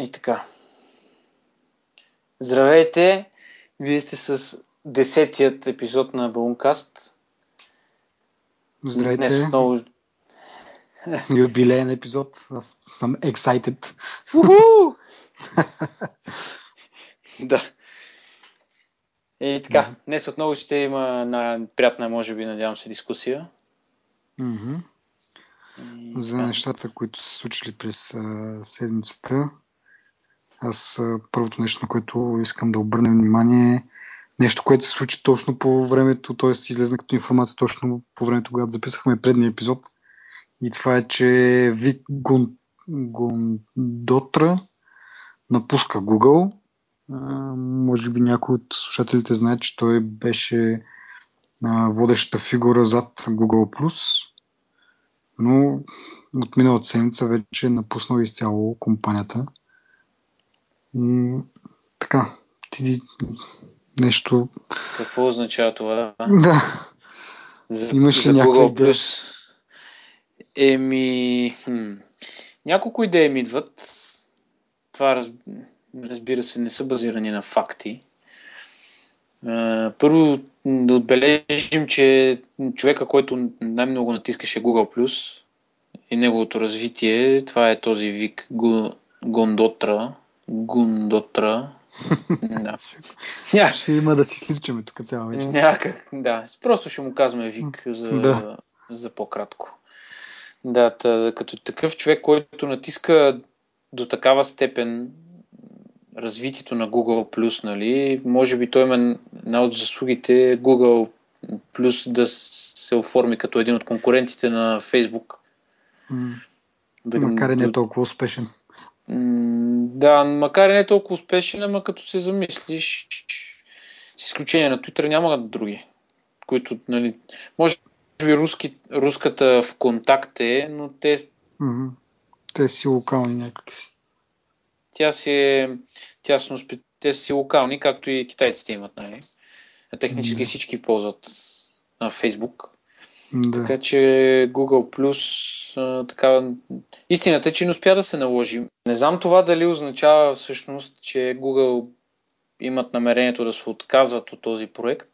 И така. Здравейте! Вие сте с десетият епизод на Балункаст. Здравейте! Днес отново... Юбилеен епизод. Аз съм excited. Да. И така, днес отново ще има на приятна, може би, надявам се, дискусия. И За нещата, които са случили през а, седмицата. Аз първото нещо, на което искам да обърнем внимание е нещо, което се случи точно по времето, т.е. излезна като информация точно по времето, когато записахме предния епизод. И това е, че Вик Гун, Гундотра напуска Google. А, може би някой от слушателите знае, че той беше а, водещата фигура зад Google+. Но от миналата седмица вече е напуснал изцяло компанията. Така, ти нещо... Какво означава това? Да, За, Имаш ли някаква идея? Plus. Еми... Хм. Няколко идеи ми идват. Това, раз... разбира се, не са базирани на факти. Първо да отбележим, че човека, който най-много натискаше Google и неговото развитие, това е този Вик. Гондотра. Гундотра. да. Ня- ще има да си сличаме тук цяла вечер. Някак, да. Просто ще му казваме Вик за, Да. за по-кратко. Да, та, като такъв човек, който натиска до такава степен развитието на Google+, нали, може би той има една от заслугите Google Plus да се оформи като един от конкурентите на Facebook. М, Да, Макар и не да- толкова успешен. М, Да, макар и не толкова успешен, ама като се замислиш, с изключение на Twitter няма други, които, нали, може би руски, руската в контакт е, но те, Мгм. Те си локални някакви. тя си е тясно, спе- те си локални, както и китайците имат, нали. Технически Да. всички ползват на Facebook. Да. Така че Google Plus, така, истината е, че не успя да се наложи. Не знам това дали означава всъщност, че Google имат намерението да се отказват от този проект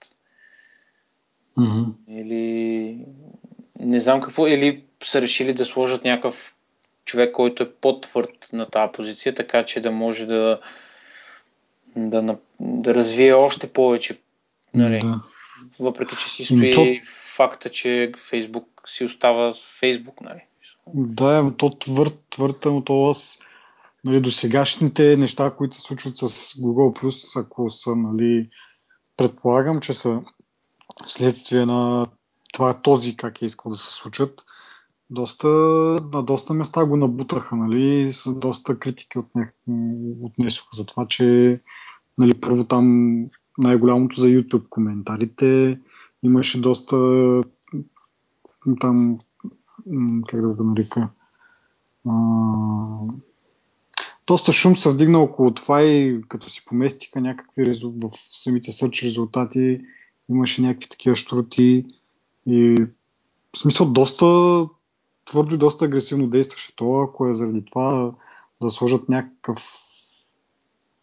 Мгм. или не знам какво, или са решили да сложат някакъв човек, който е по-твърд на тази позиция, така че да може да да, да развие още повече, нали, Да. въпреки че си стои факта, че Facebook си остава Facebook, нали. Да, е, то твърд, твърд, но то аз, нали, до сегашните неща, които се случват с Google+, ако са, нали, предполагам, че са следствие на това този как е искал да се случат, доста, на доста места го набутаха, нали, с доста критики от отнесоха за това, че нали, първо там най-голямото за YouTube коментарите имаше доста там как да го нарека доста шум се вдигна около това и като си поместиха някакви в самите сърч резултати имаше някакви такива штрути и в смисъл доста твърдо и доста агресивно действаше това, ако е заради това да сложат някакъв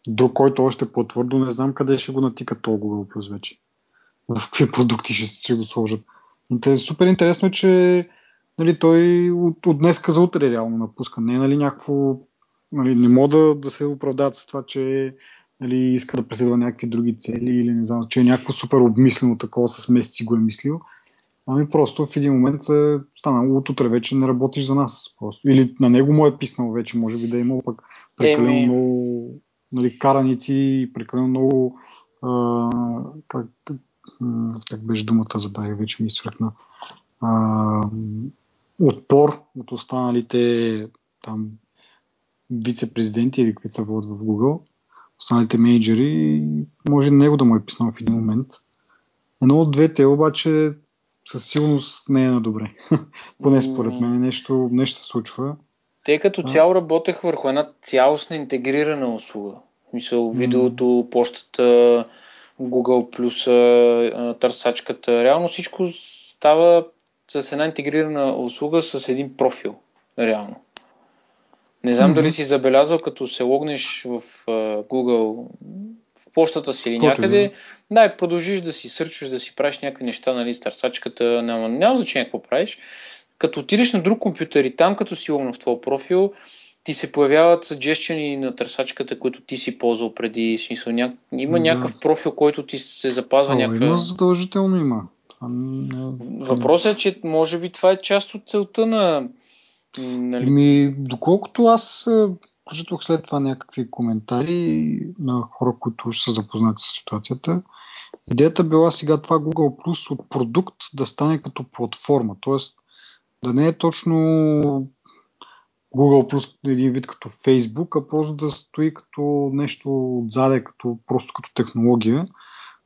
друг, който още по-твърдо, не знам къде ще го натикат Google Plus вече. В какви продукти ще, ще го сложат. Интерес, супер интересно е, че нали, той от, от днес за утре реално напуска. Не е нали, някакво... Нали, не мога да, да се оправдават с това, че нали, иска да преследва някакви други цели или не знам, че е някакво супер обмислено такова с месеци го е мислил. Ами просто в един момент се стана от утре вече не работиш за нас. Просто. Или на него му е писнал вече, може би да е имал пък прекалено Еми. много нали, караници прекалено много а, как, м, как беше думата, забравих, вече ми свърхна. А, отпор от останалите там вице-президенти или които се водят в Google, останалите менеджери, може него да му е писнал в един момент. Едно от двете обаче със сигурност не е на добре. Поне според мен нещо, нещо се случва. Те като цяло работех върху една цялостна интегрирана услуга. Мисъл, видеото, почтата, Google+, а, търсачката. Реално всичко става с една интегрирана услуга с един профил. Реално. Не знам mm-hmm. дали си забелязал, като се логнеш в Google в почтата си или някъде, да. да, и продължиш да си сърчваш, да си правиш някакви неща, нали, с търсачката, няма, няма значение какво правиш. Като отидеш на друг компютър и там, като си логна в твой профил, ти се появяват съджещени на търсачката, които ти си ползвал преди. Смисъл, ня... има да. някакъв профил, който ти се запазва. Някаква... Има задължително има. Въпросът е, че може би това е част от целта на... Нали... Ми, доколкото аз прочетох след това някакви коментари на хора, които са запознати с ситуацията, идеята била сега това Google Plus от продукт да стане като платформа, т.е. да не е точно Google Plus един вид като Facebook, а просто да стои като нещо отзаде, като, просто като технология,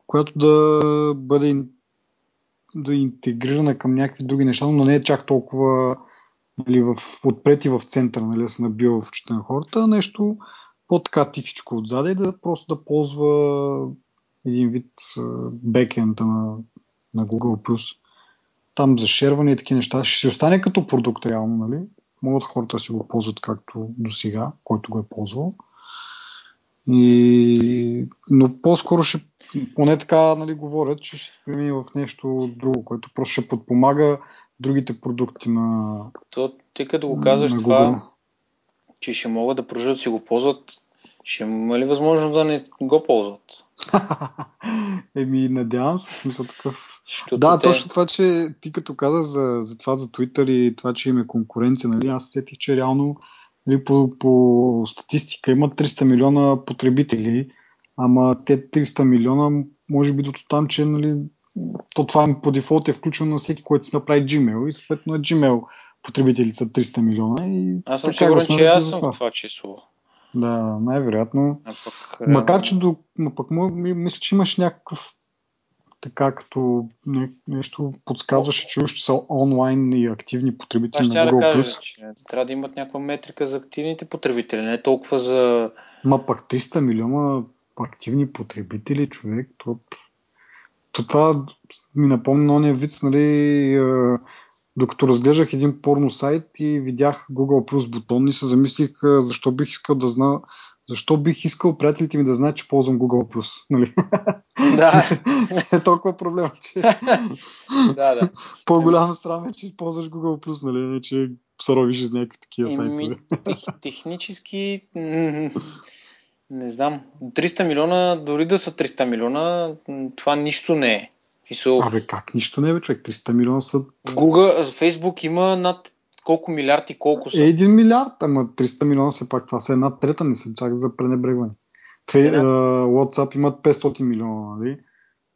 която да бъде да интегрирана към някакви други неща, но не е чак толкова нали, в, отпред и в центъра, нали, да се набива в очите на хората, нещо по-така тихичко отзаде и да просто да ползва един вид бекенда на, на Google+. Там за шерване и такива неща ще си остане като продукт реално, нали? Могат хората да си го ползват както до сега, който го е ползвал. И... Но по-скоро ще, поне така нали, говорят, че ще премине в нещо друго, което просто ще подпомага другите продукти на. То, ти като го казваш това, че ще могат да продължат да си го ползват, ще има ли възможност да не го ползват? Еми, надявам се, смисъл такъв. Що да, те... точно това, че ти като каза за, за това, за Twitter и това, че има конкуренция, нали, аз сетих, че реално нали, по, по статистика имат 300 милиона потребители, ама те 300 милиона, може би до там, че нали, то това по дефолт е включено на всеки, който си направи Gmail и съответно е Gmail потребители са 300 милиона. И аз съм сигурен, че аз съм в това число. Да, най-вероятно. пък, Макар, че до, ма пък мисля, че имаш някакъв така като не, нещо подсказваше, че още са онлайн и активни потребители на Google+. Да кажа, че трябва да имат някаква метрика за активните потребители, не толкова за... Ма пак 300 милиона активни потребители, човек, то, то това ми напомня ония вид, нали, докато разглеждах един порно сайт и видях Google Plus бутон и се замислих защо бих искал да зна защо бих искал приятелите ми да знаят, че ползвам Google Plus. Нали? Да. е толкова проблем, че... да, да. По-голям срам е, че използваш Google Plus, нали? Не, че саровиш из някакви такива сайтове. Тех, технически... Не знам. 300 милиона, дори да са 300 милиона, това нищо не е. Писал... Абе, как нищо не е, бе, човек? 300 милиона са... Google, Facebook има над колко милиард и колко са? Един милиард, ама 300 милиона все пак, това са една трета, не се чак за пренебрегване. Фей, yeah. WhatsApp имат 500 милиона, нали?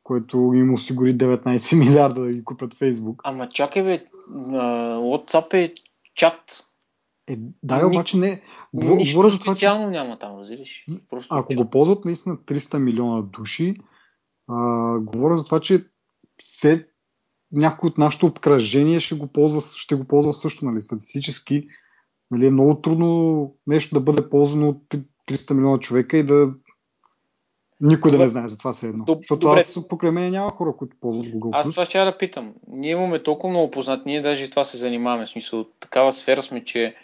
което им осигури 19 милиарда да ги купят Facebook. Ама чакай бе, WhatsApp е чат. Е, да, Ни... обаче не. Нищо за това, специално че... няма там, разбираш. Просто Ако чат. го ползват наистина 300 милиона души, а, говоря за това, че все някой от нашето обкръжение ще го ползва, ще го ползва също, нали, статистически. Нали, е много трудно нещо да бъде ползвано от 300 милиона човека и да никой Добре. да не знае за това се едно. Доб... Защото Добре. аз покрай мен няма хора, които ползват Google+. Аз това ще да питам. Ние имаме толкова много познат, ние даже и това се занимаваме. В смисъл, такава сфера сме, че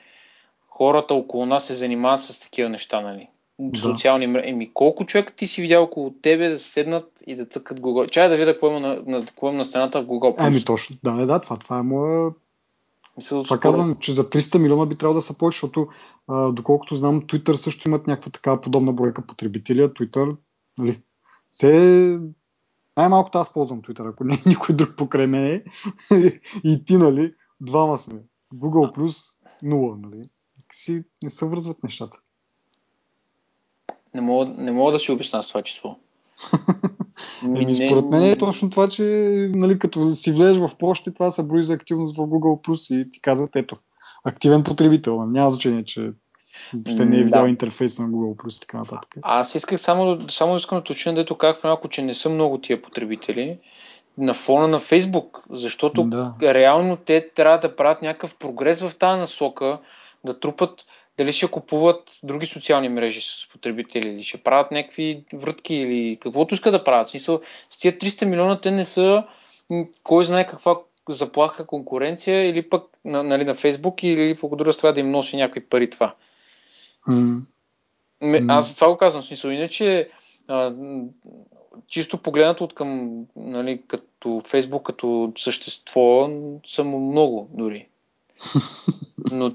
хората около нас се занимават с такива неща, нали? Да. социални мрежи. Еми, колко човека ти си видял около тебе да седнат и да цъкат Google? Чай да видя какво има на, на, какво има на стената в Google+. Ами точно, да, да, това, това е моя... Мисля, това казвам, че за 300 милиона би трябвало да са повече, защото а, доколкото знам, Twitter също имат някаква такава подобна бройка потребители. Twitter, нали, се... Най-малкото аз ползвам Twitter, ако не е никой друг покрай мен и ти, нали, двама сме. Google Plus нула, нали. Си не се връзват нещата. Не мога, не мога да си обясня с това число. Еми, според мен е точно това, че нали, като си влезеш в почти, това се брои за активност в Google Plus и ти казват, ето, активен потребител. Няма значение, че ще не е видял да. интерфейс на Google Plus и така нататък. Аз исках само, само искам да точно дето как малко, че не са много тия потребители на фона на Facebook, защото да. реално те трябва да правят някакъв прогрес в тази насока, да трупат дали ще купуват други социални мрежи с потребители, или ще правят някакви вратки, или каквото искат да правят. Смисъл, с тия 300 милиона те не са кой знае каква заплаха, конкуренция, или пък нали, на Фейсбук, или по друга страна да им носи някакви пари това. М. аз за това го казвам. Смисъл, иначе а, чисто погледнато от към, нали, като Фейсбук, като същество, съм много дори. Но,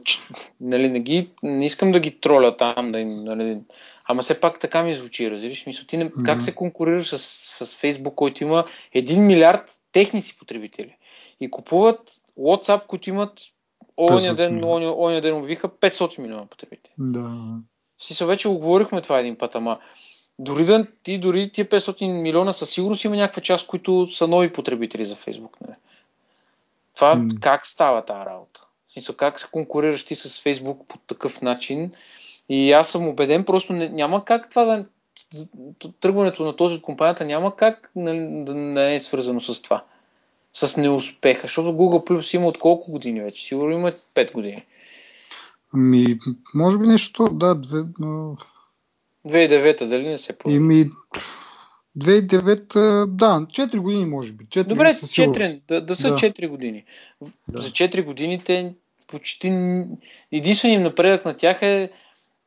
нали, не, ги, не искам да ги троля там, да, им, нали, ама все пак така ми звучи, разбираш? Смисъл, ти не, как Да. се конкурираш с, с Фейсбук, който има 1 милиард техници потребители и купуват WhatsApp, които имат оня 500 ден, оня, оня ден обявиха 500 милиона потребители. Да. Си се вече оговорихме това един път, ама дори да ти, дори тия 500 милиона със сигурност има някаква част, които са нови потребители за Фейсбук. Нали? Това М. как става тази работа? Смисъл, как се конкурираш ти с Фейсбук по такъв начин? И аз съм убеден, просто не, няма как това да... Тръгването на този от компанията няма как нали, да не е свързано с това. С неуспеха. Защото Google Plus има от колко години вече? Сигурно има 5 години. Ми, може би нещо, да, две, но... 2009 дали не се появи? Ими, 2009, да, 4 години може би. 4 Добре, със сигурност. 4, да, да са Да. 4 години. Да. За 4 години те почти... Единственият им напредък на тях е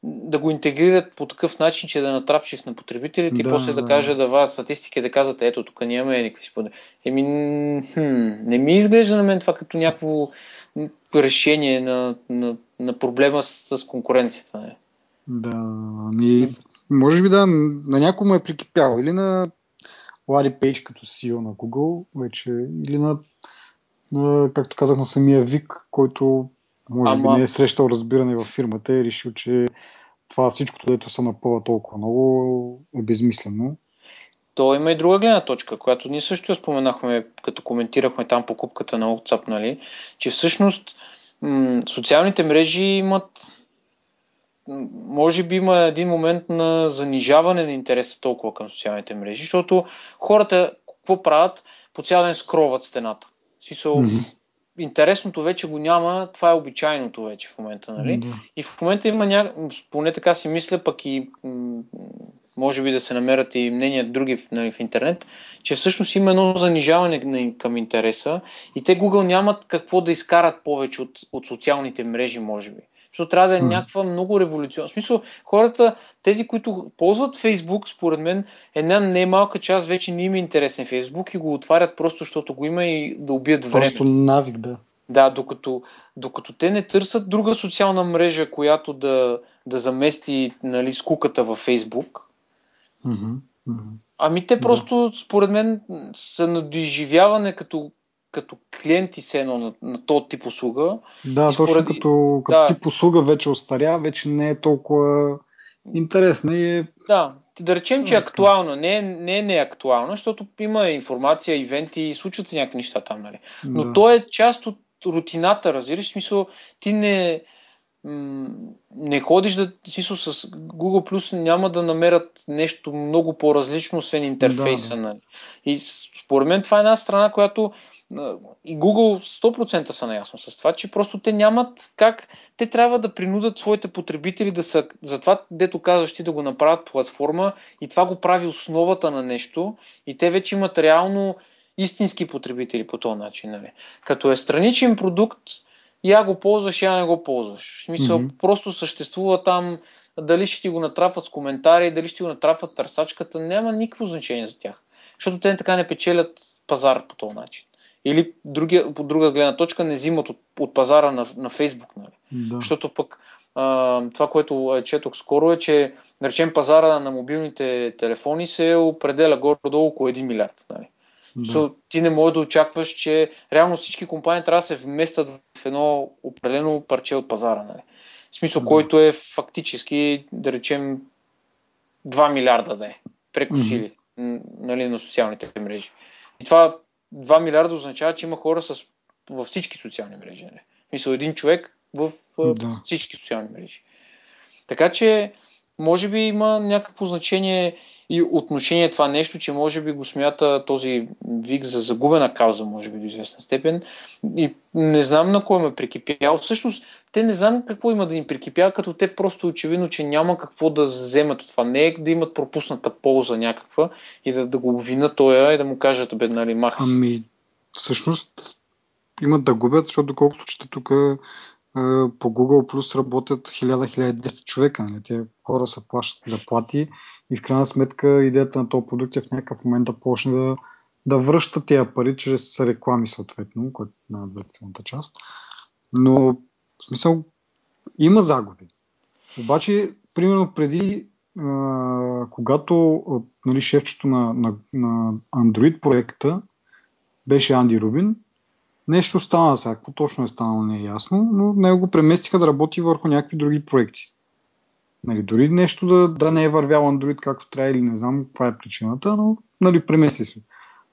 да го интегрират по такъв начин, че да натрапчив на потребителите и Да, после да, да. кажа да вадят статистики и да казват, ето тук нямаме никакви споделя. Еми, хм, не ми изглежда на мен това като някакво решение на, на, на проблема с, с конкуренцията. Не? Да, ами, може би да, на някой му е прикипял. Или на Лари Пейдж като CEO на Google вече, или на, на както казах, на самия Вик, който може би Ама- не е срещал разбиране в фирмата и е решил, че това всичкото, дето се напъва толкова много, е безмислено. То има и друга гледна точка, която ние също я споменахме, като коментирахме там покупката на WhatsApp, нали? че всъщност м- социалните мрежи имат може би има един момент на занижаване на интереса толкова към социалните мрежи, защото хората какво правят? По цял ден скроват стената. Смисъл, Мгм. Интересното вече го няма, това е обичайното вече в момента, нали? Да. И в момента има ня... поне така си мисля, пък и може би да се намерят и мнения други нали, в интернет, че всъщност има едно занижаване към интереса и те Google нямат какво да изкарат повече от, от социалните мрежи, може би. Защото трябва да е някаква много революционна. В смисъл, хората, тези, които ползват Facebook, според мен, една немалка част вече не им е интересен Facebook и го отварят просто, защото го има и да убият време. Просто навик, да. Да, докато, докато те не търсят друга социална мрежа, която да, да замести нали, скуката във Фейсбук, Мгм. Мгм. ами те Да. просто, според мен, са на доживяване като, като клиенти се едно на, на този тип услуга. Да, И точно според- като, като да. тип услуга вече остаря, вече не е толкова интересна и е... Да, да речем, че е актуална, не е, не е неактуална, защото има информация, ивенти, случват се някакви неща там, нали? Но да. то е част от рутината, разбираш, в смисъл, ти не, не ходиш да, смисъл с Google Plus няма да намерят нещо много по-различно, освен интерфейса. Да, Нали? И според мен това е една страна, която и Google 100% са наясно с това, че просто те нямат как, те трябва да принудат своите потребители да са, затова, дето казваш ти, да го направят платформа и това го прави основата на нещо и те вече имат реално истински потребители по този начин. Нали? Като е страничен продукт, я го ползваш, я не го ползваш. В смисъл, Мгм. просто съществува там, дали ще ти го натрапват с коментари, дали ще ти го натрапват търсачката, няма никакво значение за тях. Защото те така не печелят пазар по този начин. Или другия, по друга гледна точка не взимат от, от пазара на, на Фейсбук. Нали? да. Защото пък а, това, което е, четох скоро е, че да речем пазара на мобилните телефони се определя горе-долу около 1 милиард. Нали? да. So, ти не можеш да очакваш, че реално всички компании трябва да се вместят в едно определено парче от пазара. Нали? В смисъл, Да. който е фактически, да речем, 2 милиарда да е. Прекосили м, нали, на социалните мрежи. И това 2 милиарда означава, че има хора с, във всички социални мрежи. Нали? Смисъл, един човек в Да. всички социални мрежи. Така че, може би има някакво значение и отношение това нещо, че може би го смята този вик за загубена кауза, може би до известна степен. И не знам на кой ме прикипял. Всъщност, те не знам какво има да им прикипя, като те просто очевидно, че няма какво да вземат от това. Не е да имат пропусната полза някаква и да, да го обвинат тоя и да му кажат, бе, нали, маха се. Ами, всъщност имат да губят, защото доколкото чета тук по Google Plus работят 1000-1200 човека. Нали? Те хора са плащат заплати и в крайна сметка идеята на този продукт е в някакъв момент да почне да, да връща тези пари чрез реклами съответно, което е на адвертизионната част. Но в смисъл има загуби. Обаче, примерно преди, а, когато нали, шефчето на, на, на Android проекта беше Анди Рубин, нещо стана сега. Какво точно е станало не е ясно, но него го преместиха да работи върху някакви други проекти. Нали, дори нещо да, да не е вървял Android както трябва или не знам каква е причината, но нали, премести се.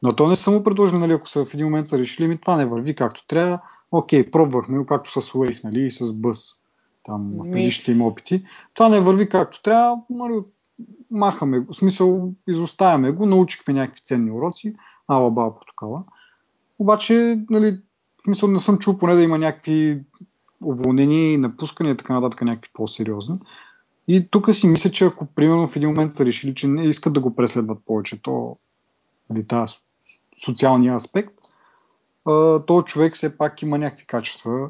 Но то не само предложили, нали, ако са в един момент са решили, ми това не върви както трябва, окей, пробвахме го както с Wave нали, и с Buzz, там предишните им опити. Това не върви както трябва, нали, махаме го, в смисъл изоставяме го, научихме някакви ценни уроци, ала баба протокола. Обаче, нали, в смисъл не съм чул поне да има някакви уволнения и напускания и така нататък, някакви по-сериозни. И тук си мисля, че ако примерно в един момент са решили, че не искат да го преследват повече, то нали, тази социалния аспект, този човек все пак има някакви качества.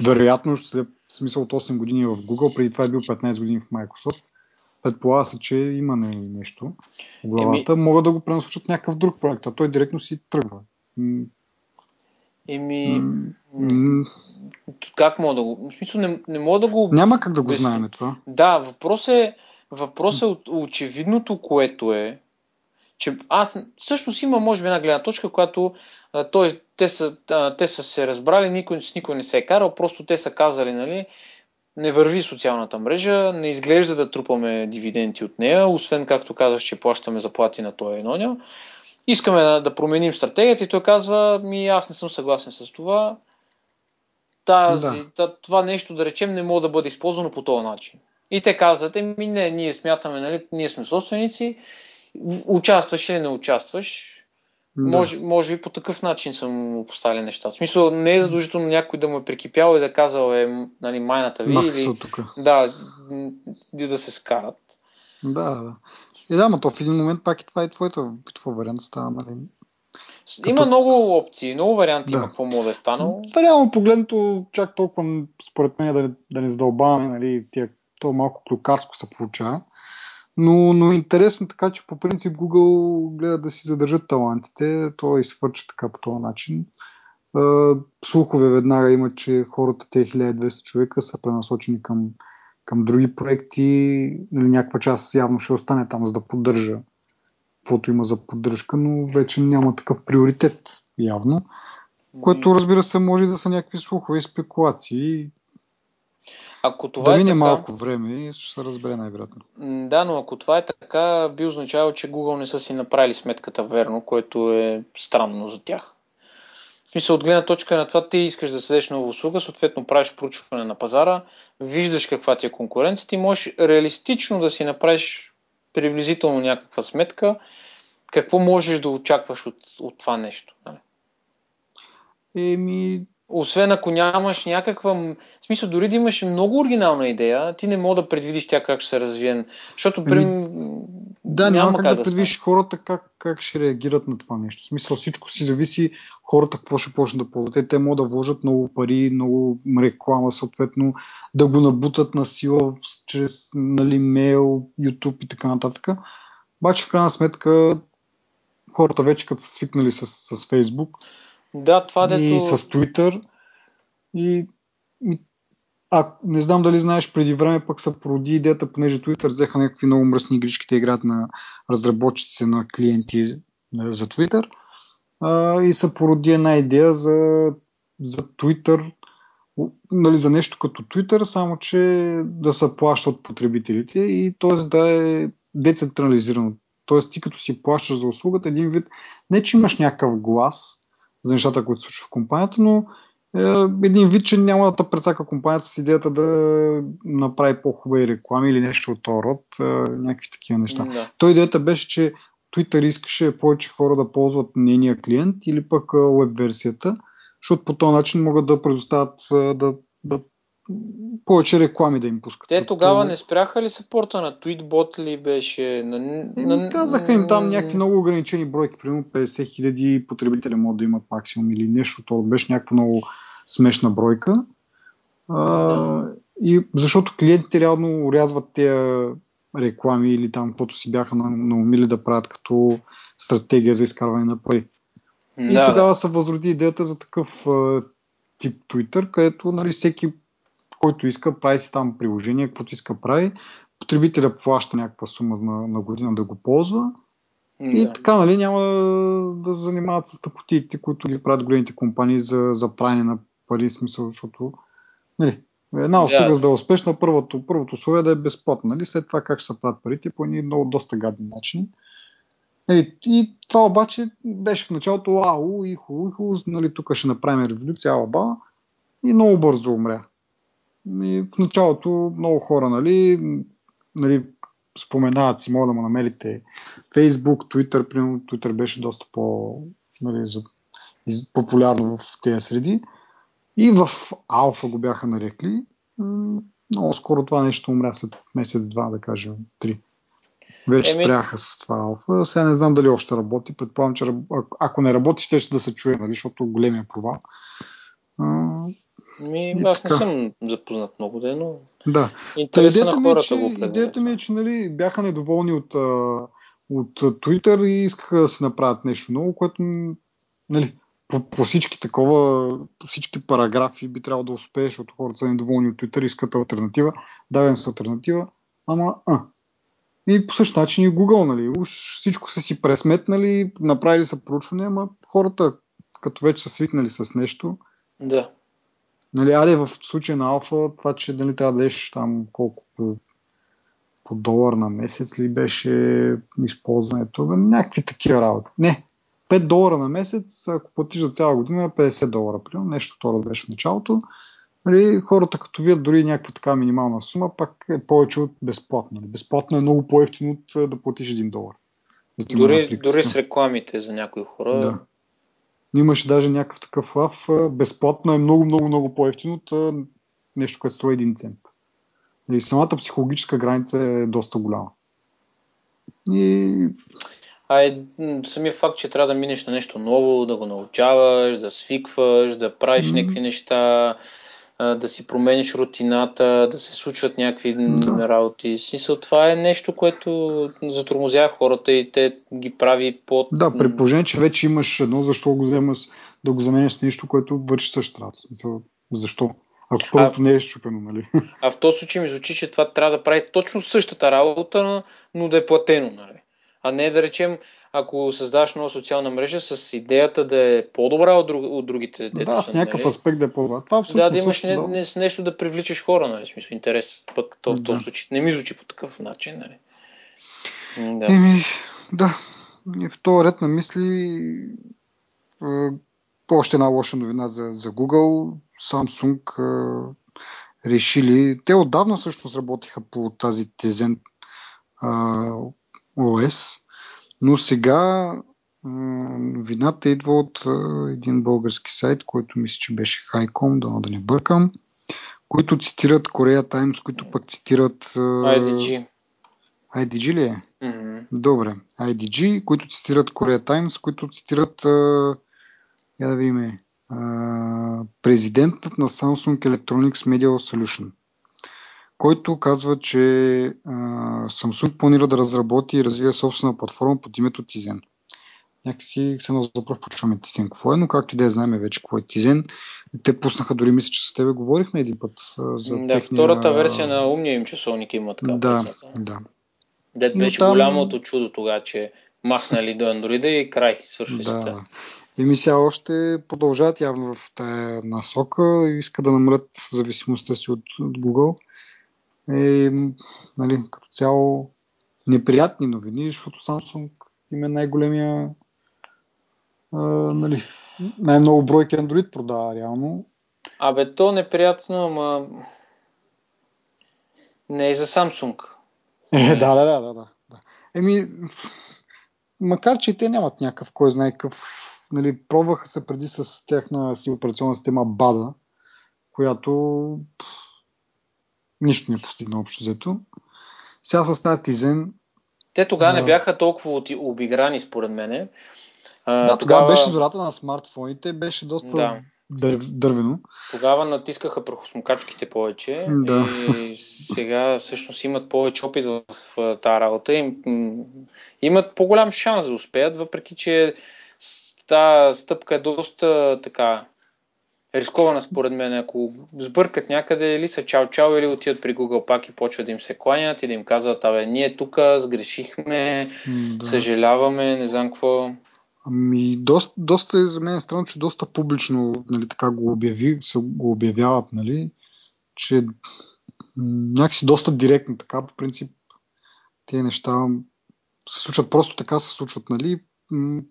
Вероятно, след смисъл от 8 години в Google, преди това е бил 15 години в Microsoft. Предполага се, че има нещо в главата. Еми... Могат да го пренасочат някакъв друг проект, а той директно си тръгва. Еми, м- как мога да го... В смисъл, не, не мога да го... Няма как да го знаем това. Да, въпрос е, въпрос е очевидното, което е, че аз всъщност има, може би, една гледна точка, която а, той, те, са, а, те са се разбрали, никой с никой не се е карал, просто те са казали, нали, не върви социалната мрежа, не изглежда да трупаме дивиденти от нея, освен, както казах, че плащаме заплати на този еноня. Искаме да, да променим стратегията и той казва, ми аз не съм съгласен с това. Тази, да. това нещо, да речем, не може да бъде използвано по този начин. И те казват, ми не, ние смятаме, нали, ние сме собственици, участваш или не участваш, да. Може, може би по такъв начин съм му поставили нещата. В смисъл, не е задължително някой да му е прикипял и да казал е нали, майната ви. или, да, да се скарат. Да, да. И да, но то в един момент пак и това е твоето, твой вариант става, нали? Като... Има много опции, много варианти да. има какво мога да е станало. Реално погледнато, чак толкова, според мен, да, да не задълбаваме, нали, тия, то малко клюкарско се получава. Но, но интересно така, че по принцип Google гледа да си задържат талантите, то и свърча така по този начин. Слухове веднага има, че хората, те 1200 човека са пренасочени към, към други проекти. Нали, някаква част явно ще остане там, за да поддържа каквото има за поддръжка, но вече няма такъв приоритет явно. Което разбира се може да са някакви слухове и спекулации. Ако това да мине е така, малко време ще се разбере най-вероятно. Да, но ако това е така, би означавало, че Google не са си направили сметката верно, което е странно за тях. Смисъл, от гледна точка на това, ти искаш да седеш нова услуга, съответно правиш проучване на пазара, виждаш каква ти е конкуренцията и можеш реалистично да си направиш приблизително някаква сметка, какво можеш да очакваш от, от това нещо. Нали? Еми, освен ако нямаш някаква... В смисъл, дори да имаш много оригинална идея, ти не мога да предвидиш тя как ще се развие. Защото. Ами, да, няма, няма как, как да, да предвидиш хората как, как ще реагират на това нещо. В смисъл, всичко си зависи хората какво ще почнат да ползват. Те могат да вложат много пари, много реклама, съответно, да го набутат на сила чрез нали, мейл, YouTube и така нататък. Обаче, в крайна сметка, хората вече като са свикнали с, с Facebook, да, това дето... И с Twitter. И, а, не знам дали знаеш, преди време пък се породи идеята, понеже Twitter взеха някакви много мръсни игрички, те играят на разработчици на клиенти за Twitter. А, и се породи една идея за, за Twitter, нали, за нещо като Twitter, само че да се плаща от потребителите и т.е. да е децентрализирано. Т.е. ти като си плащаш за услугата, един вид, не че имаш някакъв глас, за нещата, които се случват в компанията, но е, един вид, че няма да прецака компанията с идеята да направи по-хубави реклами или нещо от този род, е, някакви такива неща. Да. Той идеята беше, че Twitter искаше повече хора да ползват нейния клиент или пък веб версията, защото по този начин могат да предоставят е, да, да повече реклами да им пускат. Те тогава не спряха ли порта на Tweetbot ли беше? На, на... казаха им там някакви много ограничени бройки, примерно 50 хиляди потребители могат да имат максимум или нещо, то беше някаква много смешна бройка. А, и защото клиентите реално урязват тези реклами или там каквото си бяха наумили да правят като стратегия за изкарване на пари. Да, и тогава да. се възроди идеята за такъв тип Twitter, където нали, всеки, който иска, прави си там приложение, каквото иска прави, потребителя плаща някаква сума на, на година да го ползва да. и така, нали, няма да се занимават с тъпотиите, които ги правят големите компании за, за правене на пари, смисъл, защото нали, една услуга, да. за да е успешна, първото, първото условие е да е безплатно. Нали? След това как ще се правят парите по едни много доста гадни начини. Нали, и това обаче беше в началото ау, ихо, ихо, нали, тук ще направим революция, алаба, и много бързо умря. И в началото много хора, нали, нали, споменават си, мога да му намерите Facebook, Twitter, примерно Twitter беше доста по, нали, за, популярно в тези среди. И в Алфа го бяха нарекли. Много скоро това нещо умря след месец-два, да кажем, три. Вече Еми... спряха с това алфа. Сега не знам дали още работи. Предполагам, че ако не работи, ще, ще да се чуе, нали, защото големия провал. Ми, аз не съм запознат много ден, но да. интереса на хората ми, е, го Идеята ми е, че нали, бяха недоволни от, от Twitter и искаха да се направят нещо ново, което нали, по, по всички такова, по всички параграфи би трябвало да успееш, защото хората са недоволни от Twitter, искат альтернатива, давам с альтернатива, ама а. И по същия начин и Google, нали, уж всичко са си пресметнали, направили са проучване, ама хората, като вече са свикнали с нещо, да. Нали, аре в случая на Алфа, това, че дали трябва да дадеш там колко по, по долар на месец ли беше използването, някакви такива работи. Не, 5 долара на месец, ако платиш за цяла година, 50 долара, примерно, нещо второ беше в началото. Нали, хората като вият дори някаква така минимална сума, пак е повече от безплатно. Нали. Безплатно е много по-ефтино от да платиш 1 долар. Дори, дори с рекламите за някои хора. Да. Имаше даже някакъв такъв лав. Безплатно е много, много, много по-ефтино от нещо, което струва 1 цент. И самата психологическа граница е доста голяма. И а е самия факт, че трябва да минеш на нещо ново, да го научаваш, да свикваш, да правиш mm-hmm. някакви неща, да си промениш рутината, да се случват някакви да. работи. Смисъл, това е нещо, което затормозява хората и те ги прави под... Да, при положение, че вече имаш едно, защо го вземаш да го заменяш с нещо, което върши същата работа. Смисъл, защо? Ако първото а, не е щупено, нали? А в този случай ми звучи, че това трябва да прави точно същата работа, но да е платено, нали? а не да речем, ако създаваш нова социална мрежа с идеята да е по-добра от, друг, от другите. Да, в някакъв аспект да е по-добра. Това да, да имаш не, не, с нещо да привличаш хора, нали, смисъл интерес. Пък то, в този да. случай не ми звучи по такъв начин, нали. Да. Еми, да. И в този ред на мисли още една лоша новина за, за Google. Samsung решили, те отдавна всъщност работиха по тази тезен ОС, но сега вината идва от един български сайт, който мисля, че беше Хайком, да, да не бъркам, които цитират Корея Таймс, които пък цитират... IDG. IDG ли е? Mm-hmm. Добре. IDG, които цитират Корея Таймс, които цитират я да видим президентът на Samsung Electronics Media Solution който казва, че а, Samsung планира да разработи и развие собствена платформа под името Tizen. Някакси се едно за първ почваме Tizen какво е, но както и да знаем вече какво е Tizen. Те пуснаха, дори мисля, че с тебе говорихме един път за Да, техния... втората версия на умния им часовник има така. Да, да. Дед беше там... голямото чудо тогава, че махнали до Android и край, свършили да. се. Еми сега още продължават явно в тая насока и иска да намалят зависимостта си от, от Google е нали, като цяло неприятни новини, защото Samsung има най-големия а, нали, най-много бройки Android продава реално. Абе, то неприятно, ама не е за Samsung. Е, да, да, да, да, да. Еми, макар че и те нямат някакъв, кой знае какъв, нали, пробваха се преди с тяхна си операционна система BADA, която нищо не постигна общо взето. Сега с тази Тизен... Те тогава а... не бяха толкова обиграни, според мене. А, да, тогава, тогава беше зората на смартфоните, беше доста, да. дър, дървено. Тогава натискаха прахосмокачките повече Да. и сега всъщност имат повече опит в, в тази работа и имат по-голям шанс да успеят, въпреки че тази стъпка е доста така рискована според мен. Ако сбъркат някъде, или са чао-чао, или отиват при Google пак и почват да им се кланят и да им казват, абе, ние тук сгрешихме, Да. съжаляваме, не знам какво. Ами, доста, доста е за мен странно, че доста публично нали, така го, обяви, се го обявяват, нали, че някакси доста директно така, по принцип, тези неща се случват просто така, се случват, нали,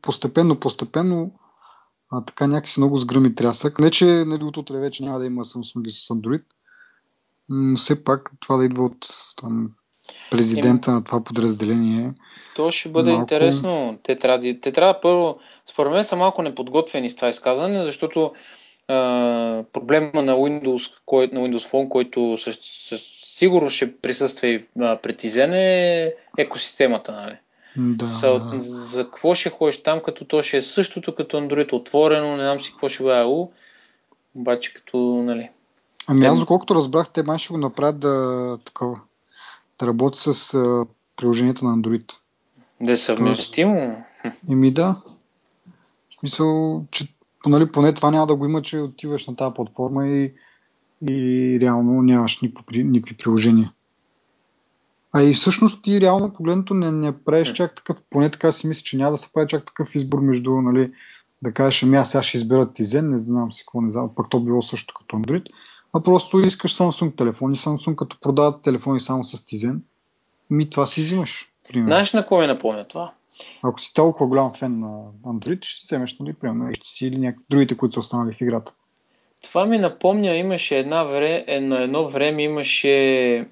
постепенно, постепенно, а, така някакси много с гръм и трясък. Не, че нали, от утре вече няма да има Samsung с Android, но все пак това да идва от там, президента на това подразделение. То ще бъде Малко- интересно. Те трябва, да- те трябва първо, според мен са малко неподготвени с това изказване, защото а, проблема на Windows, кой, на Windows Phone, който със, със, сигурно ще присъства и а, пред Изен е екосистемата. Нали? Да, Са, за какво ще ходиш там, като то ще е същото като Android, отворено, не знам си какво ще бъде АУ, обаче като, нали, Ами аз, доколкото разбрах, те май ще го направят да, такова, да работи с а, приложенията на Android. да е съвместимо. Еми да. В смисъл, че нали, поне това няма да го има, че отиваш на тази платформа и, и реално нямаш никакви, никакви приложения. А и всъщност ти реално погледнато не, не правиш чак такъв, поне така си мисля, че няма да се прави чак такъв избор между, нали, да кажеш, ами аз сега ще избера Tizen, не знам си какво, не знам, пък то било също като Android, а просто искаш Samsung телефон и Samsung като продават телефони само с Tizen, ми това си взимаш. Примерно. Знаеш на кой ме напомня това? Ако си толкова голям фен на Android, ще си вземеш, нали, примерно, HTC или някакви другите, които са останали в играта. Това ми напомня, имаше една вре, е, на едно време имаше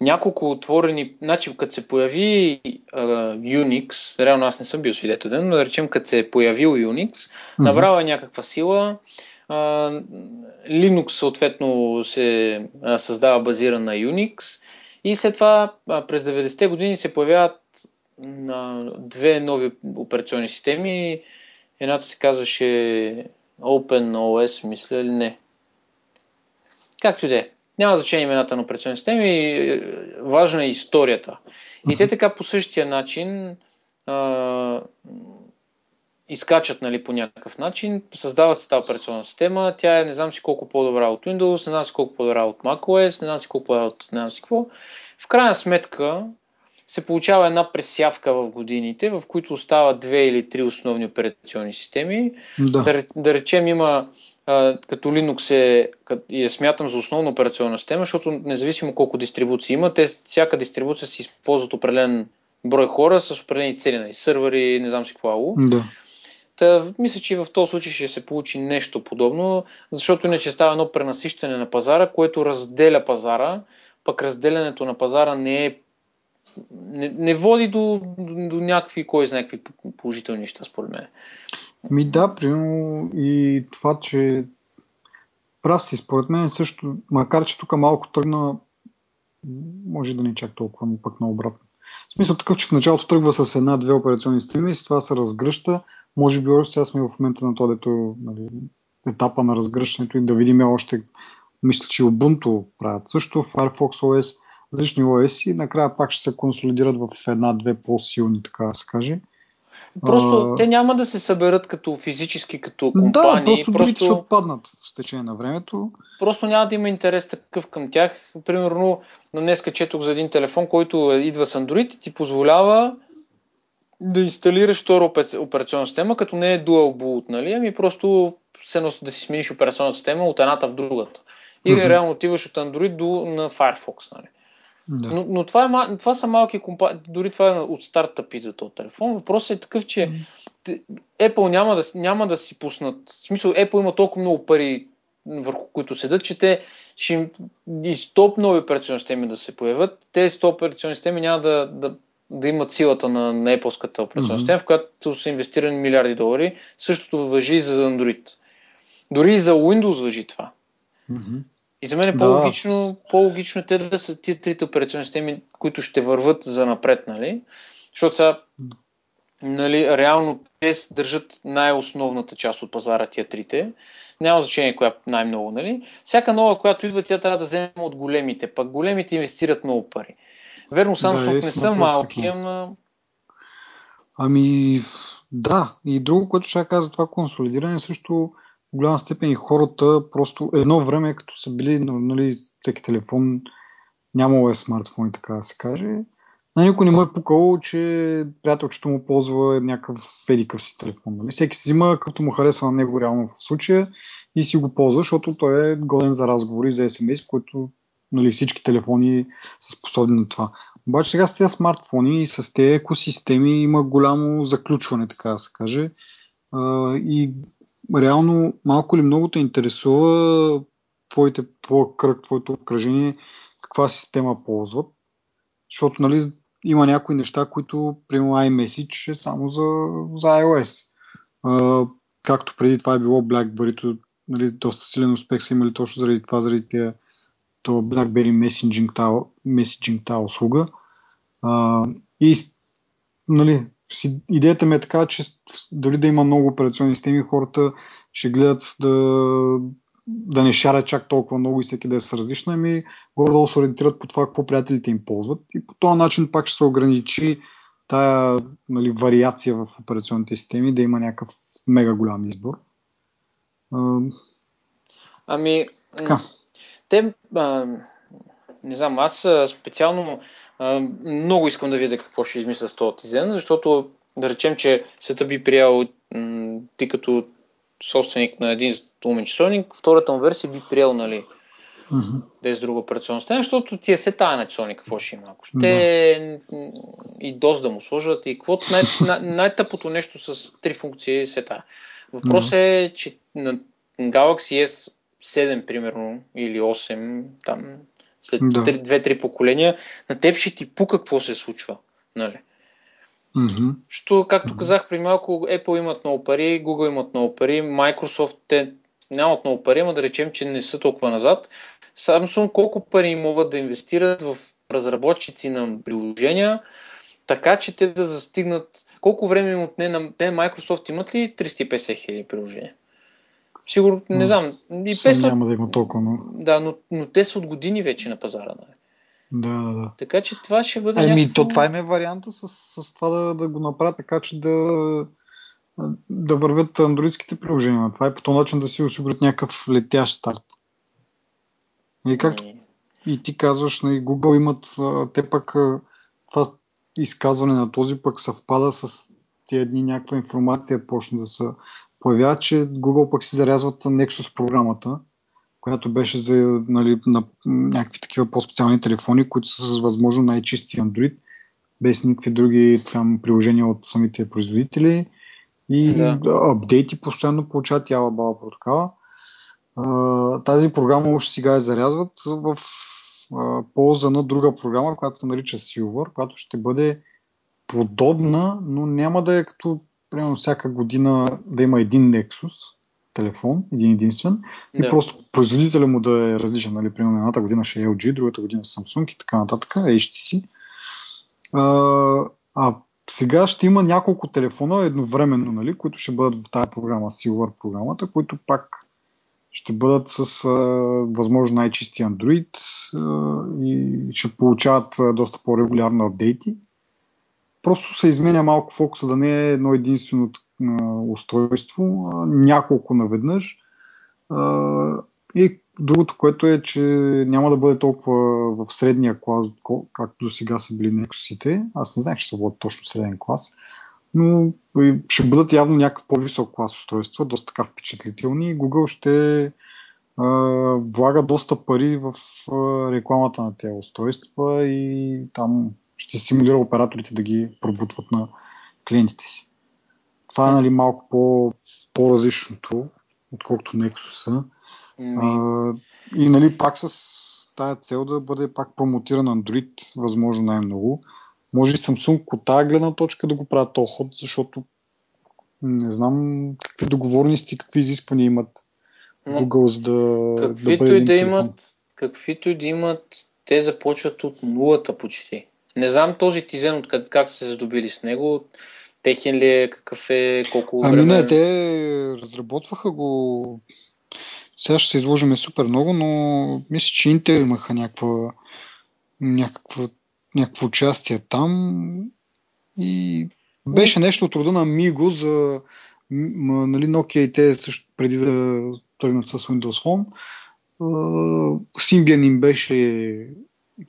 няколко отворени, значи като се появи а, Unix, реално аз не съм бил свидетелен, но да речем като се е появил Unix, набрала е някаква сила, а, Linux съответно се а, създава базиран на Unix и след това а, през 90-те години се появяват а, две нови операционни системи, едната се казваше OpenOS, мисля или не. Както и да е. Няма значение имената на операционни системи, е, важна е историята. И те така по същия начин а, изкачат нали, по някакъв начин, създава се тази операционна система, тя е не знам си колко по-добра от Windows, не знам си колко по-добра от macOS, не знам си колко по-добра от не знам си какво. В крайна сметка се получава една пресявка в годините, в които остават две или три основни операционни системи, Да. да, да речем има а, като Linux е, и я смятам за основна операционна система, защото независимо колко дистрибуции има, те, всяка дистрибуция си използват определен брой хора с определени цели, нали, сървъри, не знам си какво. ало. Да. Та, мисля, че в този случай ще се получи нещо подобно, защото иначе става едно пренасищане на пазара, което разделя пазара, пък разделянето на пазара не е не, не води до, до, до някакви, кой знае какви положителни неща, според мен. Ми да, примерно и това, че прав си, според мен също, макар че тук малко тръгна, може да не е чак толкова, но пък наобратно. В смисъл такъв, че в началото тръгва с една-две операционни системи след това се разгръща. Може би още сега сме в момента на това, дето нали, етапа на разгръщането и да видим още, мисля, че Ubuntu правят също, Firefox OS, различни OS и накрая пак ще се консолидират в една-две по-силни, така да се каже. Просто А, те няма да се съберат като физически, като Да, компании. просто, другите ще просто, отпаднат в течение на времето. просто няма да има интерес такъв към тях. Примерно, на днеска четох за един телефон, който идва с Android и ти позволява да инсталираш втора опе- операционна система, като не е dual boot, нали? Ами просто да си смениш операционна система от едната в другата. Или Мгм. реално отиваш от Android до на Firefox, нали? Да. Но, но това, е, това са малки компании, дори това е от стартъпи за този телефон. Въпросът е такъв, че Apple няма да, няма да си пуснат. В смисъл, Apple има толкова много пари върху които седат, че те ще им и 100 нови операционни системи да се появят. Тези 100 операционни системи няма да, да, да имат силата на, на Apple-ската операционна Мгм. система, в която са инвестирани милиарди долари. Същото въжи и за Android. Дори и за Windows въжи това. Мгм. И за мен е Да. по-логично, по-логично е те да са тия трите операционни системи, които ще върват за напред, нали? Защото сега нали, реално те държат най-основната част от пазара, тия трите. Няма значение коя най-много, нали? Всяка нова, която идва, тя трябва да вземе от големите. Пък големите инвестират много пари. Верно, Samsung да, не са малки, ама... Ами, да. И друго, което ще кажа за това консолидиране, също в голяма степен и хората просто едно време, като са били, нали, всеки телефон, нямало е смартфони, така да се каже, на никой не му е пукало, че приятелчето му ползва някакъв едикъв си телефон. Нали? Всеки си взима, като му харесва на него реално в случая и си го ползва, защото той е годен за разговори, за SMS, които нали, всички телефони са способни на това. Обаче сега с тези смартфони и с тези екосистеми има голямо заключване, така да се каже. и реално малко ли много те интересува твоите, твоя кръг, твоето обкръжение, каква система ползват. Защото нали, има някои неща, които, примерно iMessage е само за, за iOS. А, както преди това е било BlackBerry, нали, доста силен успех са имали точно заради това, заради тия, то BlackBerry Messaging, та, Messaging та услуга. А, и нали, идеята ми е така, че дори да има много операционни системи, хората ще гледат да, да не шарят чак толкова много и всеки да е с различна, ами горе-долу се ориентират по това, какво приятелите им ползват и по този начин пак ще се ограничи тая нали, вариация в операционните системи, да има някакъв мега голям избор. А... Ами, така. те, а, не знам, аз специално а, много искам да видя какво ще измисля с този Тизен, защото да речем, че света би приял ти като собственик на един умен часовник, втората му версия би приел, нали, mm-hmm. да е с друга операционна система, защото ти е се тая на часовник, какво ще има. Ако ще да. и доз да му сложат и какво най- най- най-тъпото нещо с три функции е се тая. Въпросът mm-hmm. е, че на Galaxy S7, примерно, или 8, там, след да. 2-3 поколения, на теб ще ти пука какво се случва. Нали? Mm-hmm. Що, както mm-hmm. казах при малко, Apple имат много пари, Google имат много пари, Microsoft те нямат много пари, но да речем, че не са толкова назад. Samsung колко пари могат да инвестират в разработчици на приложения, така че те да застигнат колко време им отне на те Microsoft имат ли 350 хиляди приложения? Сигурно, не знам. И 500... няма да има толкова, но... Да, но, но те са от години вече на пазара. Нали? Да, да, да. Така че това ще бъде. Ами, някакво... то това е варианта с, с това да, да го направя така, че да, да вървят андроидските приложения. Това е по този начин да си осигурят някакъв летящ старт. И както не. и ти казваш, на нали, Google имат, те пък това изказване на този пък съвпада с тия дни някаква информация почна да се появява, че Google пък си зарязват Nexus програмата, която беше за нали, на някакви такива по-специални телефони, които са с възможно най-чисти Android, без никакви други там, приложения от самите производители и да. апдейти постоянно получават яла баба протокола. Тази програма още сега я зарязват в полза на друга програма, която се нарича Silver, която ще бъде подобна, но няма да е като примерно всяка година да има един Nexus, телефон, един единствен, и да. просто производителя му да е различен. Нали? Примерно едната година ще е LG, другата година Samsung и така нататък, HTC. А, а сега ще има няколко телефона едновременно, нали, които ще бъдат в тази програма, Silver програмата, които пак ще бъдат с а, възможно най-чисти Android а, и ще получават а, доста по-регулярно апдейти. Просто се изменя малко фокуса да не е едно единствено устройство, а няколко наведнъж. И другото, което е, че няма да бъде толкова в средния клас, както до сега са били Nexus-ите. Аз не знаех, че са водят точно среден клас. Но ще бъдат явно някакъв по-висок клас устройства, доста така впечатлителни. Google ще влага доста пари в рекламата на тези устройства и там ще стимулира операторите да ги пробутват на клиентите си. Това е нали, малко по, по-различното, отколкото Nexus. А, и нали, пак с тая цел да бъде пак промотиран Android, възможно най-много. Може и Samsung от тази гледна точка да го правят този ход, защото не знам какви договорности, какви изисквания имат Google, за да, каквито да и да имат, Каквито и да имат, те започват от нулата почти. Не знам този тизен от как, са се задобили с него. техен ли е, какъв е, колко ами време... не, те разработваха го сега ще се изложиме супер много, но мисля, че Intel имаха някаква, някаква, някакво участие там и беше нещо от рода на Migo за нали, Nokia и те също преди да тръгнат с Windows Phone. Symbian им беше